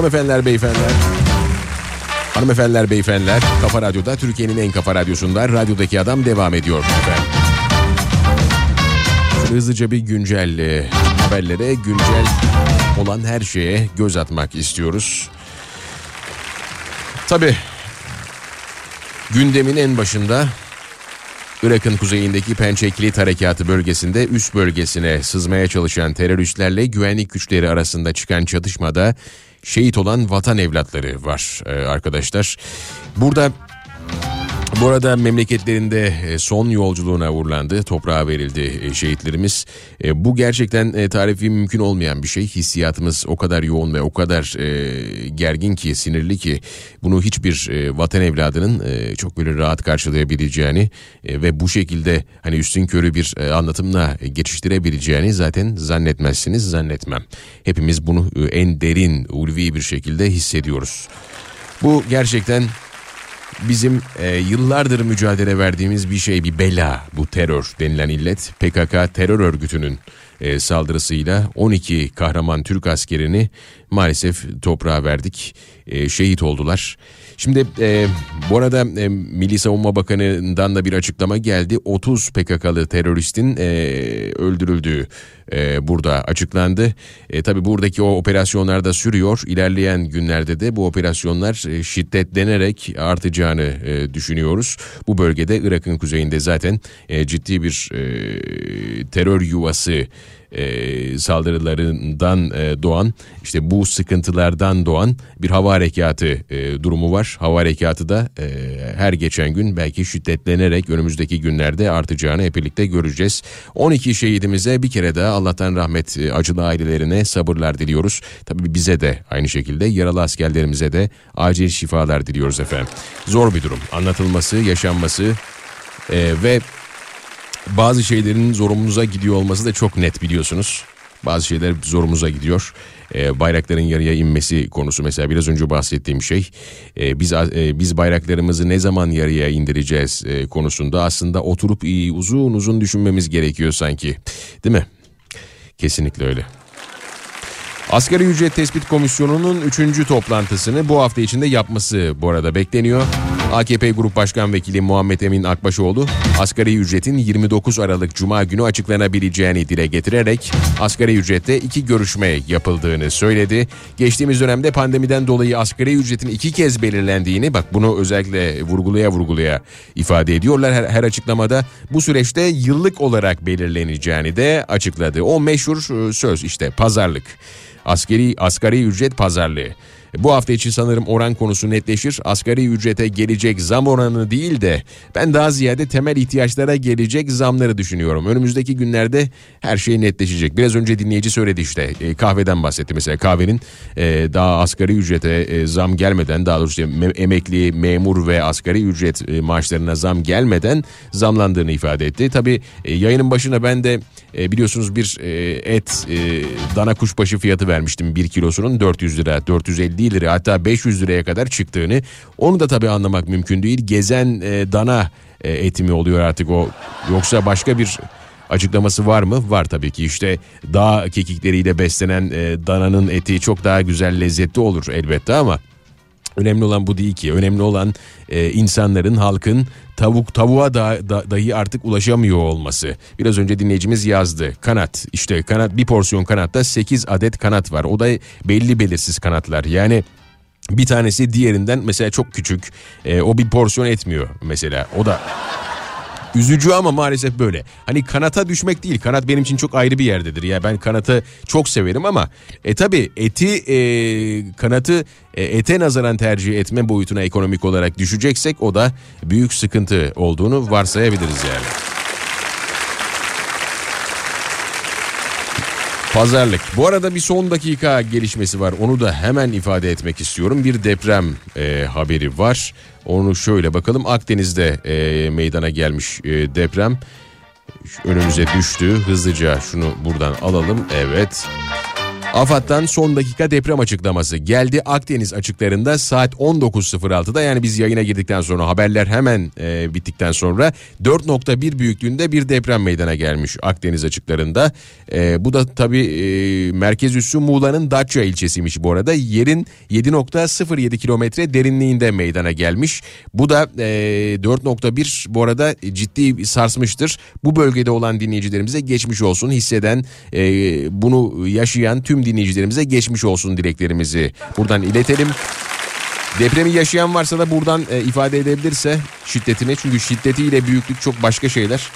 Hanımefendiler, beyefendiler. Hanımefendiler, beyefendiler. Kafa Radyo'da Türkiye'nin en kafa radyosunda radyodaki adam devam ediyor efendim. Şöyle hızlıca bir güncel e, haberlere, güncel olan her şeye göz atmak istiyoruz. Tabii Gündemin en başında Irak'ın kuzeyindeki Pençe Kilit Harekatı bölgesinde üst bölgesine sızmaya çalışan teröristlerle güvenlik güçleri arasında çıkan çatışmada şehit olan vatan evlatları var e, arkadaşlar. Burada bu arada memleketlerinde e, son yolculuğuna uğurlandı, toprağa verildi e, şehitlerimiz. E, Bu gerçekten tarifi mümkün olmayan bir şey. Hissiyatımız o kadar yoğun ve o kadar gergin ki, sinirli ki bunu hiçbir vatan evladının çok böyle rahat karşılayabileceğini ve bu şekilde hani üstün körü bir anlatımla geçiştirebileceğini zaten zannetmezsiniz, zannetmem. Hepimiz bunu en derin, ulvi bir şekilde hissediyoruz. Bu gerçekten bizim e, yıllardır mücadele verdiğimiz bir şey bir bela bu terör denilen illet PKK terör örgütünün e, saldırısıyla 12 kahraman Türk askerini maalesef toprağa verdik e, şehit oldular. Şimdi e, bu arada e, Milli Savunma Bakanı'ndan da bir açıklama geldi. 30 PKK'lı teröristin e, öldürüldüğü e, burada açıklandı. E, tabii buradaki o operasyonlar da sürüyor. İlerleyen günlerde de bu operasyonlar e, şiddetlenerek artacağını e, düşünüyoruz. Bu bölgede Irak'ın kuzeyinde zaten e, ciddi bir e, terör yuvası e, saldırılarından e, doğan işte bu sıkıntılardan doğan bir hava harekatı e, durumu var. Hava harekatı da e, her geçen gün belki şiddetlenerek önümüzdeki günlerde artacağını hep birlikte göreceğiz. 12 şehidimize bir kere daha Allah'tan rahmet e, acılı ailelerine sabırlar diliyoruz. Tabii bize de aynı şekilde yaralı askerlerimize de acil şifalar diliyoruz efendim. Zor bir durum anlatılması, yaşanması e, ve bazı şeylerin zorumuza gidiyor olması da çok net biliyorsunuz. Bazı şeyler zorumuza gidiyor. Ee, bayrakların yarıya inmesi konusu mesela biraz önce bahsettiğim şey. Ee, biz e, biz bayraklarımızı ne zaman yarıya indireceğiz e, konusunda aslında oturup iyi uzun uzun düşünmemiz gerekiyor sanki. Değil mi? Kesinlikle öyle. Asgari ücret tespit komisyonunun 3. toplantısını bu hafta içinde yapması bu arada bekleniyor. AKP Grup Başkan Vekili Muhammed Emin Akbaşoğlu asgari ücretin 29 Aralık Cuma günü açıklanabileceğini dile getirerek asgari ücrette iki görüşme yapıldığını söyledi. Geçtiğimiz dönemde pandemiden dolayı asgari ücretin iki kez belirlendiğini bak bunu özellikle vurgulaya vurgulaya ifade ediyorlar her, her açıklamada. Bu süreçte yıllık olarak belirleneceğini de açıkladı. O meşhur e, söz işte pazarlık. Askeri asgari ücret pazarlığı. Bu hafta için sanırım oran konusu netleşir. Asgari ücrete gelecek zam oranı değil de ben daha ziyade temel ihtiyaçlara gelecek zamları düşünüyorum. Önümüzdeki günlerde her şey netleşecek. Biraz önce dinleyici söyledi işte e, kahveden bahsetti mesela kahvenin e, daha asgari ücrete e, zam gelmeden daha doğrusu me- emekli, memur ve asgari ücret e, maaşlarına zam gelmeden zamlandığını ifade etti. Tabii e, yayının başına ben de e, biliyorsunuz bir e, et e, dana kuşbaşı fiyatı vermiştim bir kilosunun 400 lira 450 lira hatta 500 liraya kadar çıktığını onu da tabii anlamak mümkün değil. Gezen e, dana e, eti mi oluyor artık o yoksa başka bir açıklaması var mı? Var tabii ki işte dağ kekikleriyle beslenen e, dananın eti çok daha güzel lezzetli olur elbette ama Önemli olan bu değil ki. Önemli olan e, insanların, halkın tavuk tavuğa da, da, dahi artık ulaşamıyor olması. Biraz önce dinleyicimiz yazdı. Kanat işte kanat bir porsiyon kanatta 8 adet kanat var. O da belli belirsiz kanatlar. Yani bir tanesi diğerinden mesela çok küçük. E, o bir porsiyon etmiyor mesela. O da Üzücü ama maalesef böyle. Hani kanata düşmek değil. Kanat benim için çok ayrı bir yerdedir. Ya ben kanatı çok severim ama e tabi eti e, kanatı e, ete nazaran tercih etme boyutuna ekonomik olarak düşeceksek o da büyük sıkıntı olduğunu varsayabiliriz yani. Pazarlık. Bu arada bir son dakika gelişmesi var. Onu da hemen ifade etmek istiyorum. Bir deprem e, haberi var. Onu şöyle bakalım. Akdeniz'de e, meydana gelmiş e, deprem. Önümüze düştü. Hızlıca şunu buradan alalım. Evet. AFAD'dan son dakika deprem açıklaması geldi. Akdeniz açıklarında saat 19.06'da yani biz yayına girdikten sonra haberler hemen e, bittikten sonra 4.1 büyüklüğünde bir deprem meydana gelmiş Akdeniz açıklarında. E, bu da tabii e, merkez üssü Muğla'nın Datça ilçesiymiş bu arada. Yerin 7.07 kilometre derinliğinde meydana gelmiş. Bu da e, 4.1 bu arada ciddi sarsmıştır. Bu bölgede olan dinleyicilerimize geçmiş olsun hisseden e, bunu yaşayan tüm dinleyicilerimize geçmiş olsun dileklerimizi buradan iletelim. Depremi yaşayan varsa da buradan e, ifade edebilirse şiddetini. Çünkü şiddetiyle büyüklük çok başka şeyler.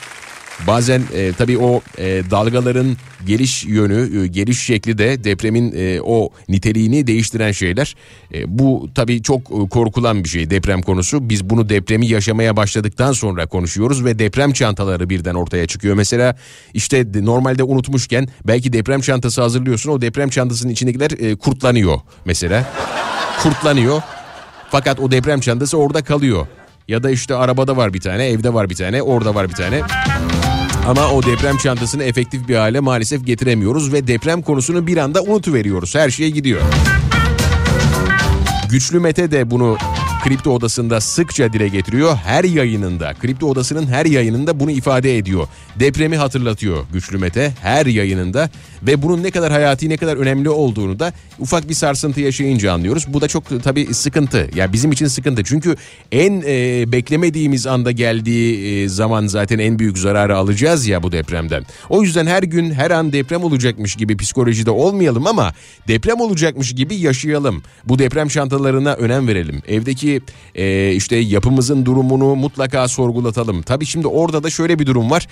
Bazen e, tabii o e, dalgaların geliş yönü, e, geliş şekli de depremin e, o niteliğini değiştiren şeyler. E, bu tabii çok e, korkulan bir şey deprem konusu. Biz bunu depremi yaşamaya başladıktan sonra konuşuyoruz ve deprem çantaları birden ortaya çıkıyor. Mesela işte de- normalde unutmuşken belki deprem çantası hazırlıyorsun. O deprem çantasının içindekiler e, kurtlanıyor mesela. kurtlanıyor. Fakat o deprem çantası orada kalıyor. Ya da işte arabada var bir tane, evde var bir tane, orada var bir tane. Ama o deprem çantasını efektif bir hale maalesef getiremiyoruz ve deprem konusunu bir anda unutuveriyoruz. Her şey gidiyor. Güçlü Mete de bunu Kripto Odası'nda sıkça dile getiriyor. Her yayınında, Kripto Odası'nın her yayınında bunu ifade ediyor. Depremi hatırlatıyor Güçlü Mete her yayınında ve bunun ne kadar hayati ne kadar önemli olduğunu da ufak bir sarsıntı yaşayınca anlıyoruz. Bu da çok tabii sıkıntı. Ya yani bizim için sıkıntı. Çünkü en e, beklemediğimiz anda geldiği e, zaman zaten en büyük zararı alacağız ya bu depremden. O yüzden her gün her an deprem olacakmış gibi psikolojide olmayalım ama deprem olacakmış gibi yaşayalım. Bu deprem çantalarına önem verelim. Evdeki e, işte yapımızın durumunu mutlaka sorgulatalım. Tabii şimdi orada da şöyle bir durum var.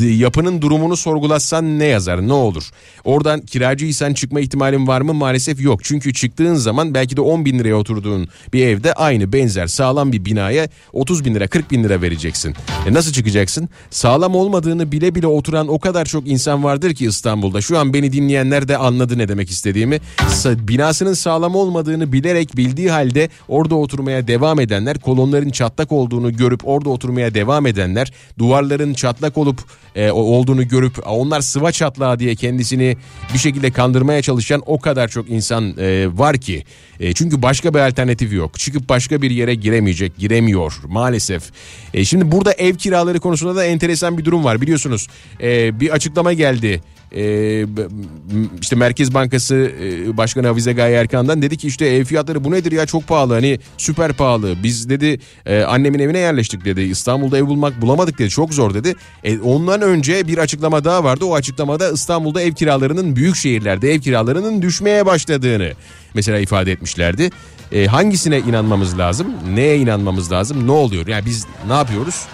Yapının durumunu sorgulatsan ne yazar ne olur? Oradan kiracıysan çıkma ihtimalin var mı? Maalesef yok. Çünkü çıktığın zaman belki de 10 bin liraya oturduğun bir evde aynı benzer sağlam bir binaya 30 bin lira 40 bin lira vereceksin. E nasıl çıkacaksın? Sağlam olmadığını bile bile oturan o kadar çok insan vardır ki İstanbul'da. Şu an beni dinleyenler de anladı ne demek istediğimi. Binasının sağlam olmadığını bilerek bildiği halde orada oturmaya devam edenler, kolonların çatlak olduğunu görüp orada oturmaya devam edenler, duvarların çatlak olup e, olduğunu görüp "Aa, onlar sıva çatlağı diye kendisini bir şekilde kandırmaya çalışan o kadar çok insan e, var ki. E, çünkü başka bir alternatif yok. Çıkıp başka bir yere giremeyecek, giremiyor maalesef. E, şimdi burada ev kiraları konusunda da enteresan bir durum var biliyorsunuz. E, bir açıklama geldi. E, işte Merkez Bankası e, Başkanı Hafize Gaye Erkan'dan dedi ki işte ev fiyatları bu nedir ya çok pahalı hani süper pahalı. Biz dedi e, annemin evine yerleştik dedi İstanbul'da ev bulmak bulamadık dedi çok zor dedi. E, ondan önce bir açıklama daha vardı o açıklamada İstanbul'da ev kiralarının büyük şehirlerde ev kiralarının düşmeye başladığını mesela ifade etmişlerdi. Hangisine inanmamız lazım? Neye inanmamız lazım? Ne oluyor? Yani biz ne yapıyoruz?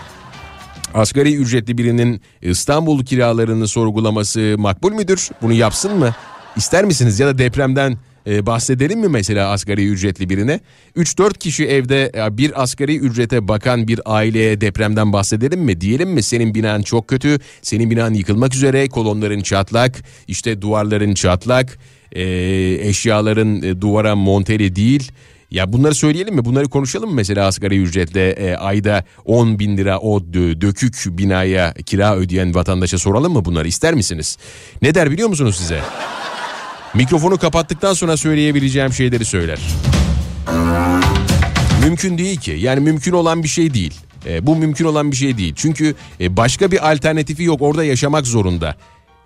Asgari ücretli birinin İstanbul kiralarını sorgulaması makbul müdür? Bunu yapsın mı? İster misiniz ya da depremden e, bahsedelim mi mesela asgari ücretli birine? 3-4 kişi evde e, bir asgari ücrete bakan bir aileye depremden bahsedelim mi? Diyelim mi senin binan çok kötü, senin binan yıkılmak üzere, kolonların çatlak, işte duvarların çatlak, e, eşyaların e, duvara monteli değil. Ya bunları söyleyelim mi? Bunları konuşalım mı mesela asgari ücretle e, ayda 10 bin lira o dö- dökük binaya kira ödeyen vatandaşa soralım mı bunları ister misiniz? Ne der biliyor musunuz size? Mikrofonu kapattıktan sonra söyleyebileceğim şeyleri söyler. Mümkün değil ki. Yani mümkün olan bir şey değil. E, bu mümkün olan bir şey değil. Çünkü e, başka bir alternatifi yok. Orada yaşamak zorunda.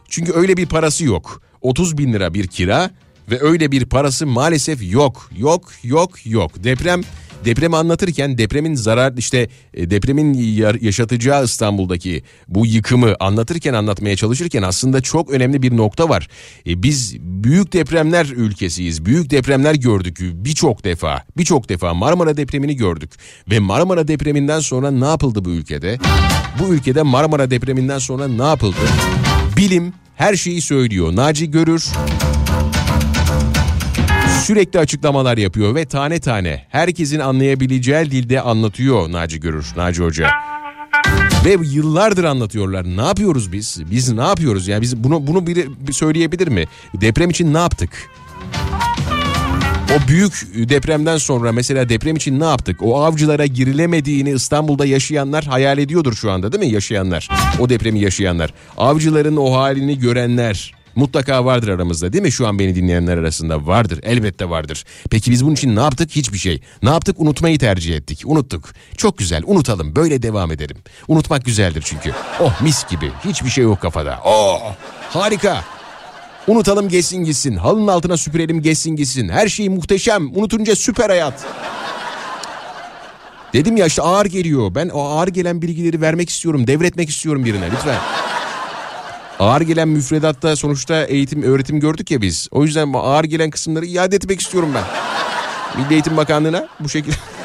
Çünkü öyle bir parası yok. 30 bin lira bir kira ve öyle bir parası maalesef yok. Yok, yok, yok. Deprem depremi anlatırken depremin zarar işte e, depremin ya- yaşatacağı İstanbul'daki bu yıkımı anlatırken anlatmaya çalışırken aslında çok önemli bir nokta var. E, biz büyük depremler ülkesiyiz. Büyük depremler gördük birçok defa. Birçok defa Marmara depremini gördük ve Marmara depreminden sonra ne yapıldı bu ülkede? Bu ülkede Marmara depreminden sonra ne yapıldı? Bilim her şeyi söylüyor. Naci Görür sürekli açıklamalar yapıyor ve tane tane herkesin anlayabileceği dilde anlatıyor Naci Görür, Naci Hoca. Ve yıllardır anlatıyorlar. Ne yapıyoruz biz? Biz ne yapıyoruz? Yani biz bunu bunu biri bir söyleyebilir mi? Deprem için ne yaptık? O büyük depremden sonra mesela deprem için ne yaptık? O avcılara girilemediğini İstanbul'da yaşayanlar hayal ediyordur şu anda değil mi yaşayanlar? O depremi yaşayanlar. Avcıların o halini görenler mutlaka vardır aramızda değil mi? Şu an beni dinleyenler arasında vardır. Elbette vardır. Peki biz bunun için ne yaptık? Hiçbir şey. Ne yaptık? Unutmayı tercih ettik. Unuttuk. Çok güzel. Unutalım. Böyle devam edelim. Unutmak güzeldir çünkü. Oh mis gibi. Hiçbir şey yok kafada. Oh harika. Unutalım geçsin gitsin. Halının altına süpürelim geçsin gitsin. Her şey muhteşem. Unutunca süper hayat. Dedim ya işte ağır geliyor. Ben o ağır gelen bilgileri vermek istiyorum. Devretmek istiyorum birine lütfen. Ağır gelen müfredatta sonuçta eğitim öğretim gördük ya biz. O yüzden ağır gelen kısımları iade etmek istiyorum ben. Milli Eğitim Bakanlığı'na bu şekilde.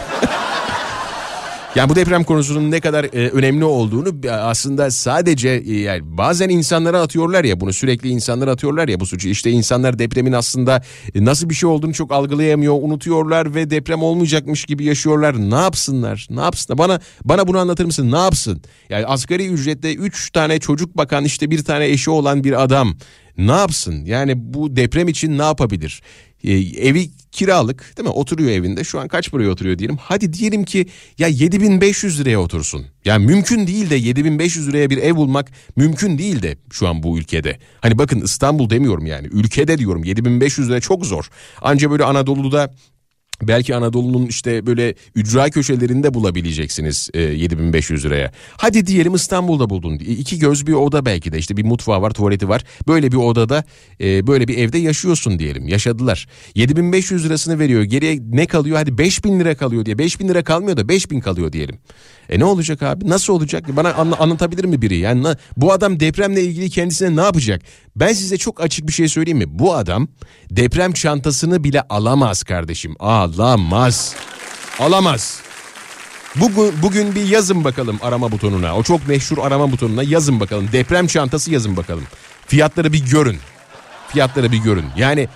Yani bu deprem konusunun ne kadar e, önemli olduğunu e, aslında sadece e, yani bazen insanlara atıyorlar ya bunu sürekli insanlara atıyorlar ya bu suçu. İşte insanlar depremin aslında e, nasıl bir şey olduğunu çok algılayamıyor, unutuyorlar ve deprem olmayacakmış gibi yaşıyorlar. Ne yapsınlar? Ne yapsınlar? Bana bana bunu anlatır mısın? Ne yapsın? Yani asgari ücretle 3 tane çocuk bakan işte bir tane eşi olan bir adam ne yapsın? Yani bu deprem için ne yapabilir? Ee, evi kiralık değil mi? Oturuyor evinde. Şu an kaç paraya oturuyor diyelim. Hadi diyelim ki ya 7500 liraya otursun. Yani mümkün değil de 7500 liraya bir ev bulmak mümkün değil de şu an bu ülkede. Hani bakın İstanbul demiyorum yani. Ülkede diyorum 7500 lira çok zor. Anca böyle Anadolu'da Belki Anadolu'nun işte böyle ücra köşelerinde bulabileceksiniz e, 7500 liraya. Hadi diyelim İstanbul'da buldun. İki göz bir oda belki de işte bir mutfağı var tuvaleti var. Böyle bir odada e, böyle bir evde yaşıyorsun diyelim. Yaşadılar. 7500 lirasını veriyor. Geriye ne kalıyor? Hadi 5000 lira kalıyor diye. 5000 lira kalmıyor da 5000 kalıyor diyelim. E ne olacak abi? Nasıl olacak? Bana anla- anlatabilir mi biri? Yani bu adam depremle ilgili kendisine ne yapacak? Ben size çok açık bir şey söyleyeyim mi? Bu adam deprem çantasını bile alamaz kardeşim. Alamaz. Alamaz. Bugün, bugün bir yazın bakalım arama butonuna. O çok meşhur arama butonuna yazın bakalım. Deprem çantası yazın bakalım. Fiyatları bir görün. Fiyatları bir görün. Yani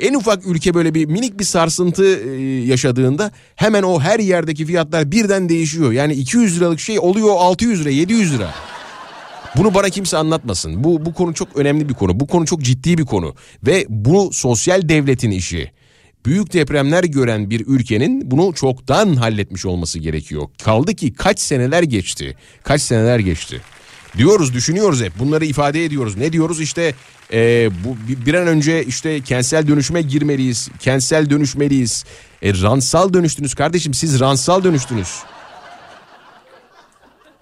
en ufak ülke böyle bir minik bir sarsıntı e, yaşadığında hemen o her yerdeki fiyatlar birden değişiyor. Yani 200 liralık şey oluyor 600 lira 700 lira. Bunu bana kimse anlatmasın. Bu, bu konu çok önemli bir konu. Bu konu çok ciddi bir konu. Ve bu sosyal devletin işi. Büyük depremler gören bir ülkenin bunu çoktan halletmiş olması gerekiyor. Kaldı ki kaç seneler geçti. Kaç seneler geçti. Diyoruz düşünüyoruz hep bunları ifade ediyoruz. Ne diyoruz işte e, bu bir- an önce işte kentsel dönüşüme girmeliyiz. Kentsel dönüşmeliyiz. E, ransal dönüştünüz kardeşim siz ransal dönüştünüz.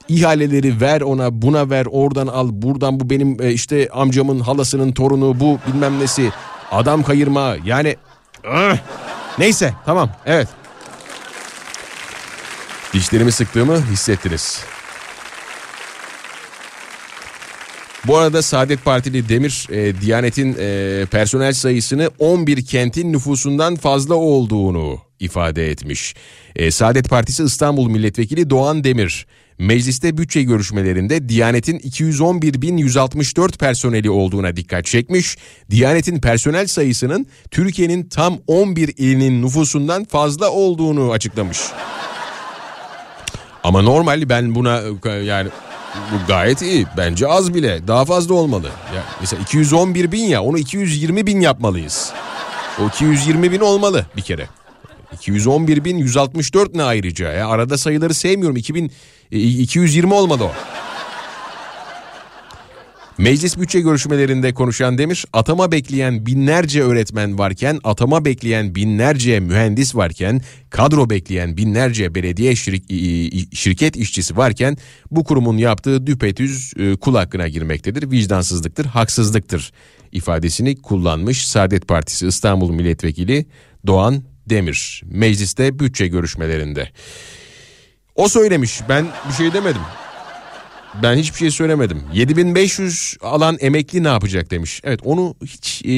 İhaleleri ver ona buna ver oradan al buradan bu benim e, işte amcamın halasının torunu bu bilmem nesi adam kayırma yani! Neyse tamam evet dişlerimi sıktığımı hissettiniz. Bu arada Saadet Partili Demir e, Diyanet'in e, personel sayısını 11 kentin nüfusundan fazla olduğunu ifade etmiş. E, Saadet Partisi İstanbul Milletvekili Doğan Demir mecliste bütçe görüşmelerinde Diyanet'in 211.164 personeli olduğuna dikkat çekmiş. Diyanet'in personel sayısının Türkiye'nin tam 11 ilinin nüfusundan fazla olduğunu açıklamış. Ama normal ben buna yani bu gayet iyi. Bence az bile. Daha fazla olmalı. Ya mesela 211 bin ya onu 220 bin yapmalıyız. O 220 bin olmalı bir kere. 211 bin 164 ne ayrıca ya arada sayıları sevmiyorum 2000 e, 220 olmadı o. Meclis bütçe görüşmelerinde konuşan Demir, atama bekleyen binlerce öğretmen varken, atama bekleyen binlerce mühendis varken, kadro bekleyen binlerce belediye i- şirket işçisi varken bu kurumun yaptığı düpedüz e, kul hakkına girmektedir. Vicdansızlıktır, haksızlıktır ifadesini kullanmış Saadet Partisi İstanbul Milletvekili Doğan Demir mecliste bütçe görüşmelerinde. O söylemiş ben bir şey demedim. Ben hiçbir şey söylemedim. 7500 alan emekli ne yapacak demiş. Evet onu hiç e,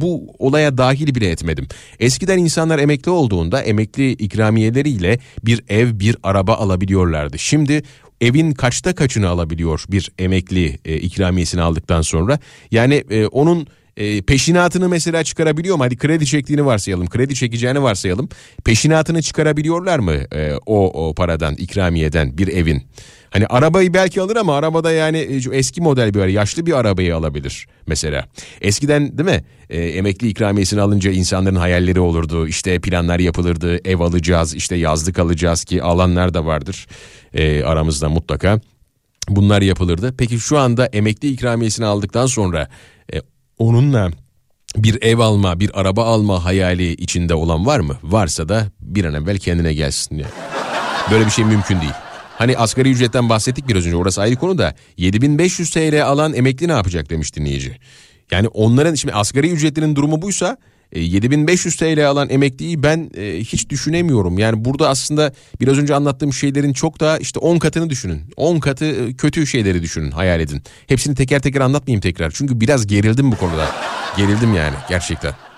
bu olaya dahil bile etmedim. Eskiden insanlar emekli olduğunda emekli ikramiyeleriyle bir ev bir araba alabiliyorlardı. Şimdi evin kaçta kaçını alabiliyor bir emekli e, ikramiyesini aldıktan sonra. Yani e, onun e, peşinatını mesela çıkarabiliyor mu? Hadi kredi çektiğini varsayalım. Kredi çekeceğini varsayalım. Peşinatını çıkarabiliyorlar mı e, o, o paradan ikramiyeden bir evin? Hani arabayı belki alır ama arabada yani e, eski model bir yaşlı bir arabayı alabilir mesela. Eskiden değil mi e, emekli ikramiyesini alınca insanların hayalleri olurdu. İşte planlar yapılırdı ev alacağız işte yazlık alacağız ki alanlar da vardır e, aramızda mutlaka. Bunlar yapılırdı. Peki şu anda emekli ikramiyesini aldıktan sonra e, onunla bir ev alma, bir araba alma hayali içinde olan var mı? Varsa da bir an evvel kendine gelsin. Yani. Böyle bir şey mümkün değil. Hani asgari ücretten bahsettik biraz önce orası ayrı konu da 7500 TL alan emekli ne yapacak demiş dinleyici. Yani onların şimdi asgari ücretlerin durumu buysa e, 7500 TL alan emekliyi ben e, hiç düşünemiyorum. Yani burada aslında biraz önce anlattığım şeylerin çok daha işte 10 katını düşünün. 10 katı e, kötü şeyleri düşünün, hayal edin. Hepsini teker teker anlatmayayım tekrar. Çünkü biraz gerildim bu konuda. Gerildim yani gerçekten.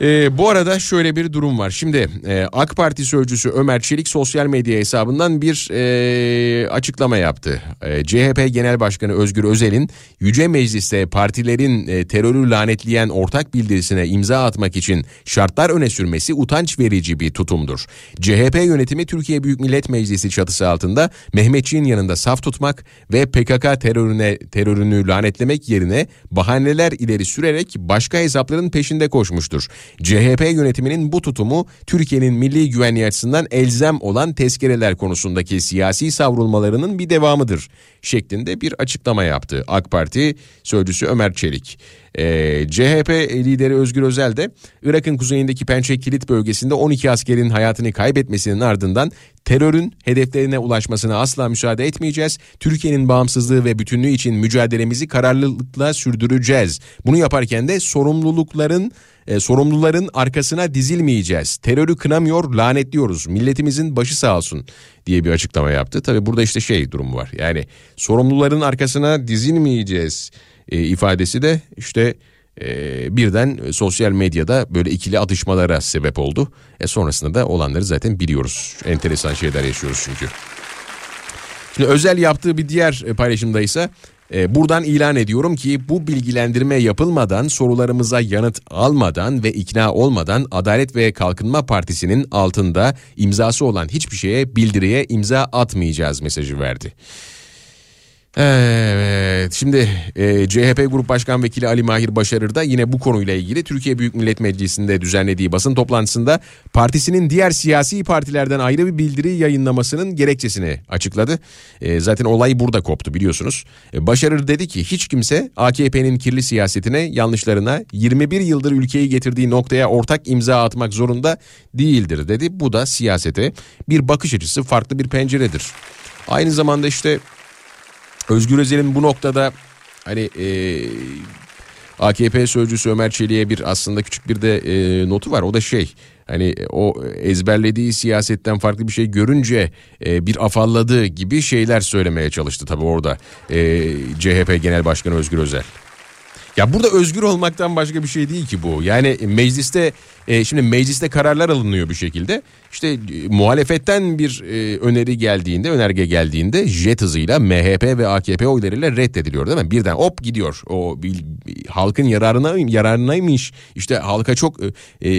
Ee, bu arada şöyle bir durum var. Şimdi e, AK Parti sözcüsü Ömer Çelik sosyal medya hesabından bir e, açıklama yaptı. E, CHP Genel Başkanı Özgür Özel'in Yüce Meclis'te partilerin e, terörü lanetleyen ortak bildirisine imza atmak için şartlar öne sürmesi utanç verici bir tutumdur. CHP yönetimi Türkiye Büyük Millet Meclisi çatısı altında Mehmetçiğin yanında saf tutmak ve PKK terörüne terörünü lanetlemek yerine bahaneler ileri sürerek başka hesapların peşinde koşmuştur. CHP yönetiminin bu tutumu Türkiye'nin milli güvenliği açısından elzem olan tezkereler konusundaki siyasi savrulmalarının bir devamıdır şeklinde bir açıklama yaptı AK Parti sözcüsü Ömer Çelik. Ee, CHP lideri Özgür Özel de Irak'ın kuzeyindeki Pençe Kilit bölgesinde 12 askerin hayatını kaybetmesinin ardından terörün hedeflerine ulaşmasına asla müsaade etmeyeceğiz. Türkiye'nin bağımsızlığı ve bütünlüğü için mücadelemizi kararlılıkla sürdüreceğiz. Bunu yaparken de sorumlulukların e, sorumluların arkasına dizilmeyeceğiz. Terörü kınamıyor, lanetliyoruz. Milletimizin başı sağ olsun diye bir açıklama yaptı. Tabi burada işte şey durumu var. Yani sorumluların arkasına dizilmeyeceğiz e, ifadesi de işte e, birden sosyal medyada böyle ikili atışmalara sebep oldu. E sonrasında da olanları zaten biliyoruz. Enteresan şeyler yaşıyoruz çünkü. Şimdi özel yaptığı bir diğer paylaşımda ise e, buradan ilan ediyorum ki bu bilgilendirme yapılmadan sorularımıza yanıt almadan ve ikna olmadan Adalet ve Kalkınma Partisi'nin altında imzası olan hiçbir şeye bildiriye imza atmayacağız mesajı verdi. Evet şimdi e, CHP Grup Başkan Vekili Ali Mahir Başarır da yine bu konuyla ilgili Türkiye Büyük Millet Meclisi'nde düzenlediği basın toplantısında partisinin diğer siyasi partilerden ayrı bir bildiri yayınlamasının gerekçesini açıkladı. E, zaten olay burada koptu biliyorsunuz. E, Başarır dedi ki hiç kimse AKP'nin kirli siyasetine yanlışlarına 21 yıldır ülkeyi getirdiği noktaya ortak imza atmak zorunda değildir dedi. Bu da siyasete bir bakış açısı farklı bir penceredir. Aynı zamanda işte Özgür Özel'in bu noktada hani e, AKP sözcüsü Ömer Çelik'e bir aslında küçük bir de e, notu var. O da şey hani o ezberlediği siyasetten farklı bir şey görünce e, bir afalladığı gibi şeyler söylemeye çalıştı tabii orada e, CHP Genel Başkanı Özgür Özel. Ya burada özgür olmaktan başka bir şey değil ki bu. Yani mecliste e, şimdi mecliste kararlar alınıyor bir şekilde. İşte e, muhalefetten bir e, öneri geldiğinde, önerge geldiğinde jet hızıyla MHP ve AKP oylarıyla reddediliyor değil mi? Birden hop gidiyor. O bir, halkın yararına yararınaymış. İşte halka çok e, e,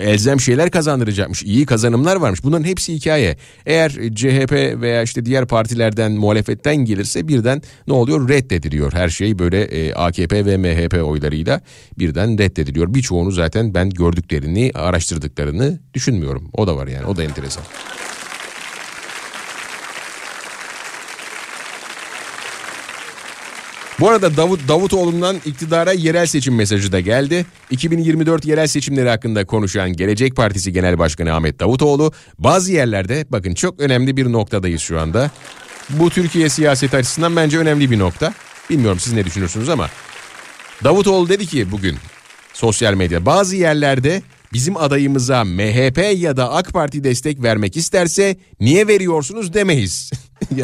elzem şeyler kazandıracakmış. İyi kazanımlar varmış. Bunların hepsi hikaye. Eğer CHP veya işte diğer partilerden muhalefetten gelirse birden ne oluyor? Reddediliyor. Her şey böyle e, AKP ve MHP oylarıyla birden reddediliyor. Birçoğunu zaten ben gördüklerini, araştırdıklarını düşünmüyorum. O da var yani. O da enteresan. Bu arada Davut Davutoğlu'ndan iktidara yerel seçim mesajı da geldi. 2024 yerel seçimleri hakkında konuşan Gelecek Partisi Genel Başkanı Ahmet Davutoğlu bazı yerlerde bakın çok önemli bir noktadayız şu anda. Bu Türkiye siyaseti açısından bence önemli bir nokta. Bilmiyorum siz ne düşünürsünüz ama Davutoğlu dedi ki bugün sosyal medya bazı yerlerde bizim adayımıza MHP ya da AK Parti destek vermek isterse niye veriyorsunuz demeyiz.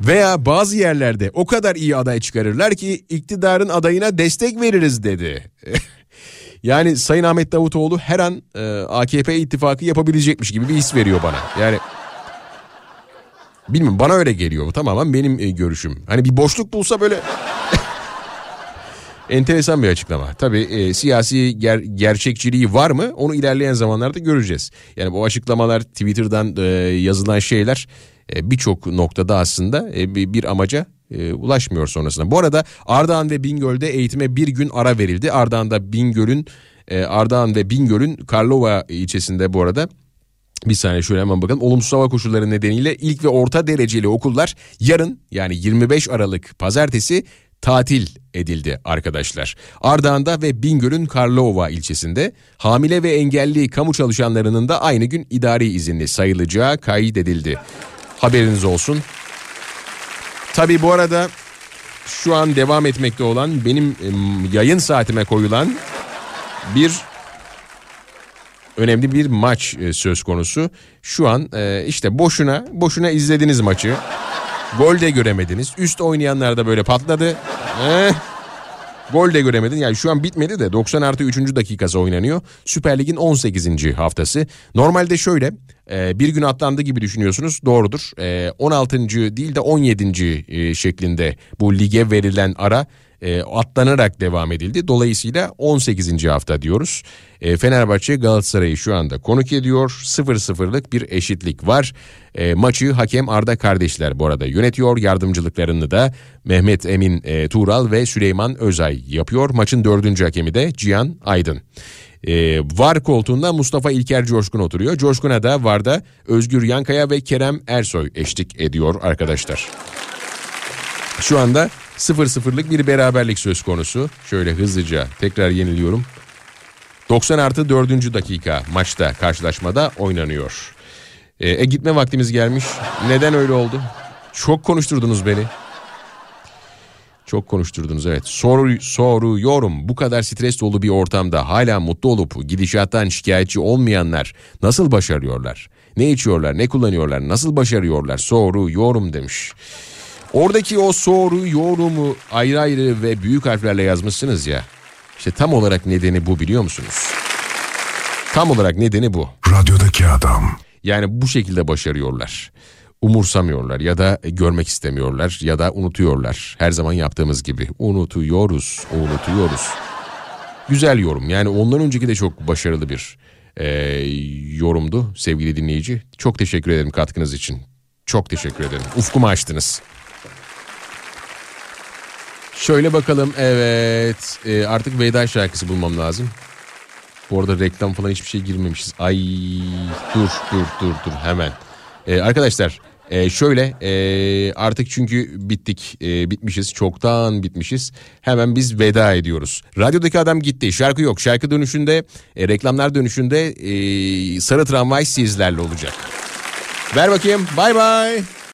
Veya bazı yerlerde o kadar iyi aday çıkarırlar ki iktidarın adayına destek veririz dedi. yani Sayın Ahmet Davutoğlu her an e, AKP ittifakı yapabilecekmiş gibi bir his veriyor bana. Yani bilmiyorum bana öyle geliyor tamamen benim e, görüşüm. Hani bir boşluk bulsa böyle enteresan bir açıklama. Tabii e, siyasi ger, gerçekçiliği var mı? Onu ilerleyen zamanlarda göreceğiz. Yani bu açıklamalar Twitter'dan e, yazılan şeyler e, birçok noktada aslında e, bir, bir amaca e, ulaşmıyor sonrasında. Bu arada Ardahan ve Bingöl'de eğitime bir gün ara verildi. Ardahan'da Bingöl'ün e, Ardahan ve Bingöl'ün Karlova ilçesinde bu arada bir saniye şöyle hemen bakalım. Olumsuz hava koşulları nedeniyle ilk ve orta dereceli okullar yarın yani 25 Aralık pazartesi tatil edildi arkadaşlar. Ardahan'da ve Bingöl'ün Karlova ilçesinde hamile ve engelli kamu çalışanlarının da aynı gün idari izinli sayılacağı kaydedildi. Haberiniz olsun. Tabi bu arada şu an devam etmekte olan benim yayın saatime koyulan bir önemli bir maç e, söz konusu. Şu an e, işte boşuna boşuna izlediniz maçı. Gol de göremediniz. Üst oynayanlar da böyle patladı. Eh. Gol de göremedin. Yani şu an bitmedi de 90 artı 3. dakikası oynanıyor. Süper Lig'in 18. haftası. Normalde şöyle e, bir gün atlandı gibi düşünüyorsunuz. Doğrudur. E, 16. değil de 17. e, şeklinde bu lige verilen ara e, atlanarak devam edildi. Dolayısıyla 18. hafta diyoruz. E, Fenerbahçe Galatasaray'ı şu anda konuk ediyor. 0-0'lık bir eşitlik var. E, maçı hakem Arda kardeşler bu arada yönetiyor. Yardımcılıklarını da Mehmet Emin e, Tural ve Süleyman Özay yapıyor. Maçın dördüncü hakemi de Cihan Aydın. E, VAR koltuğunda Mustafa İlker Coşkun oturuyor. Coşkun'a da VAR'da Özgür Yankaya ve Kerem Ersoy eşlik ediyor arkadaşlar. Şu anda 0-0'lık bir beraberlik söz konusu. Şöyle hızlıca tekrar yeniliyorum. 90 artı 4. dakika maçta karşılaşmada oynanıyor. E, e, gitme vaktimiz gelmiş. Neden öyle oldu? Çok konuşturdunuz beni. Çok konuşturdunuz evet. Soru, soruyorum bu kadar stres dolu bir ortamda hala mutlu olup gidişattan şikayetçi olmayanlar nasıl başarıyorlar? Ne içiyorlar, ne kullanıyorlar, nasıl başarıyorlar? Soruyorum demiş. Oradaki o soru, yorumu ayrı ayrı ve büyük harflerle yazmışsınız ya. İşte tam olarak nedeni bu biliyor musunuz? Tam olarak nedeni bu. Radyodaki adam. Yani bu şekilde başarıyorlar. Umursamıyorlar ya da görmek istemiyorlar ya da unutuyorlar. Her zaman yaptığımız gibi unutuyoruz, unutuyoruz. Güzel yorum yani ondan önceki de çok başarılı bir e, yorumdu sevgili dinleyici. Çok teşekkür ederim katkınız için. Çok teşekkür ederim. Ufkumu açtınız. Şöyle bakalım evet e, artık veda şarkısı bulmam lazım. Bu arada reklam falan hiçbir şey girmemişiz. Ay dur dur dur dur hemen. E, arkadaşlar e, şöyle e, artık çünkü bittik e, bitmişiz çoktan bitmişiz. Hemen biz veda ediyoruz. Radyodaki adam gitti şarkı yok. Şarkı dönüşünde e, reklamlar dönüşünde e, sarı tramvay sizlerle olacak. Ver bakayım bay bay.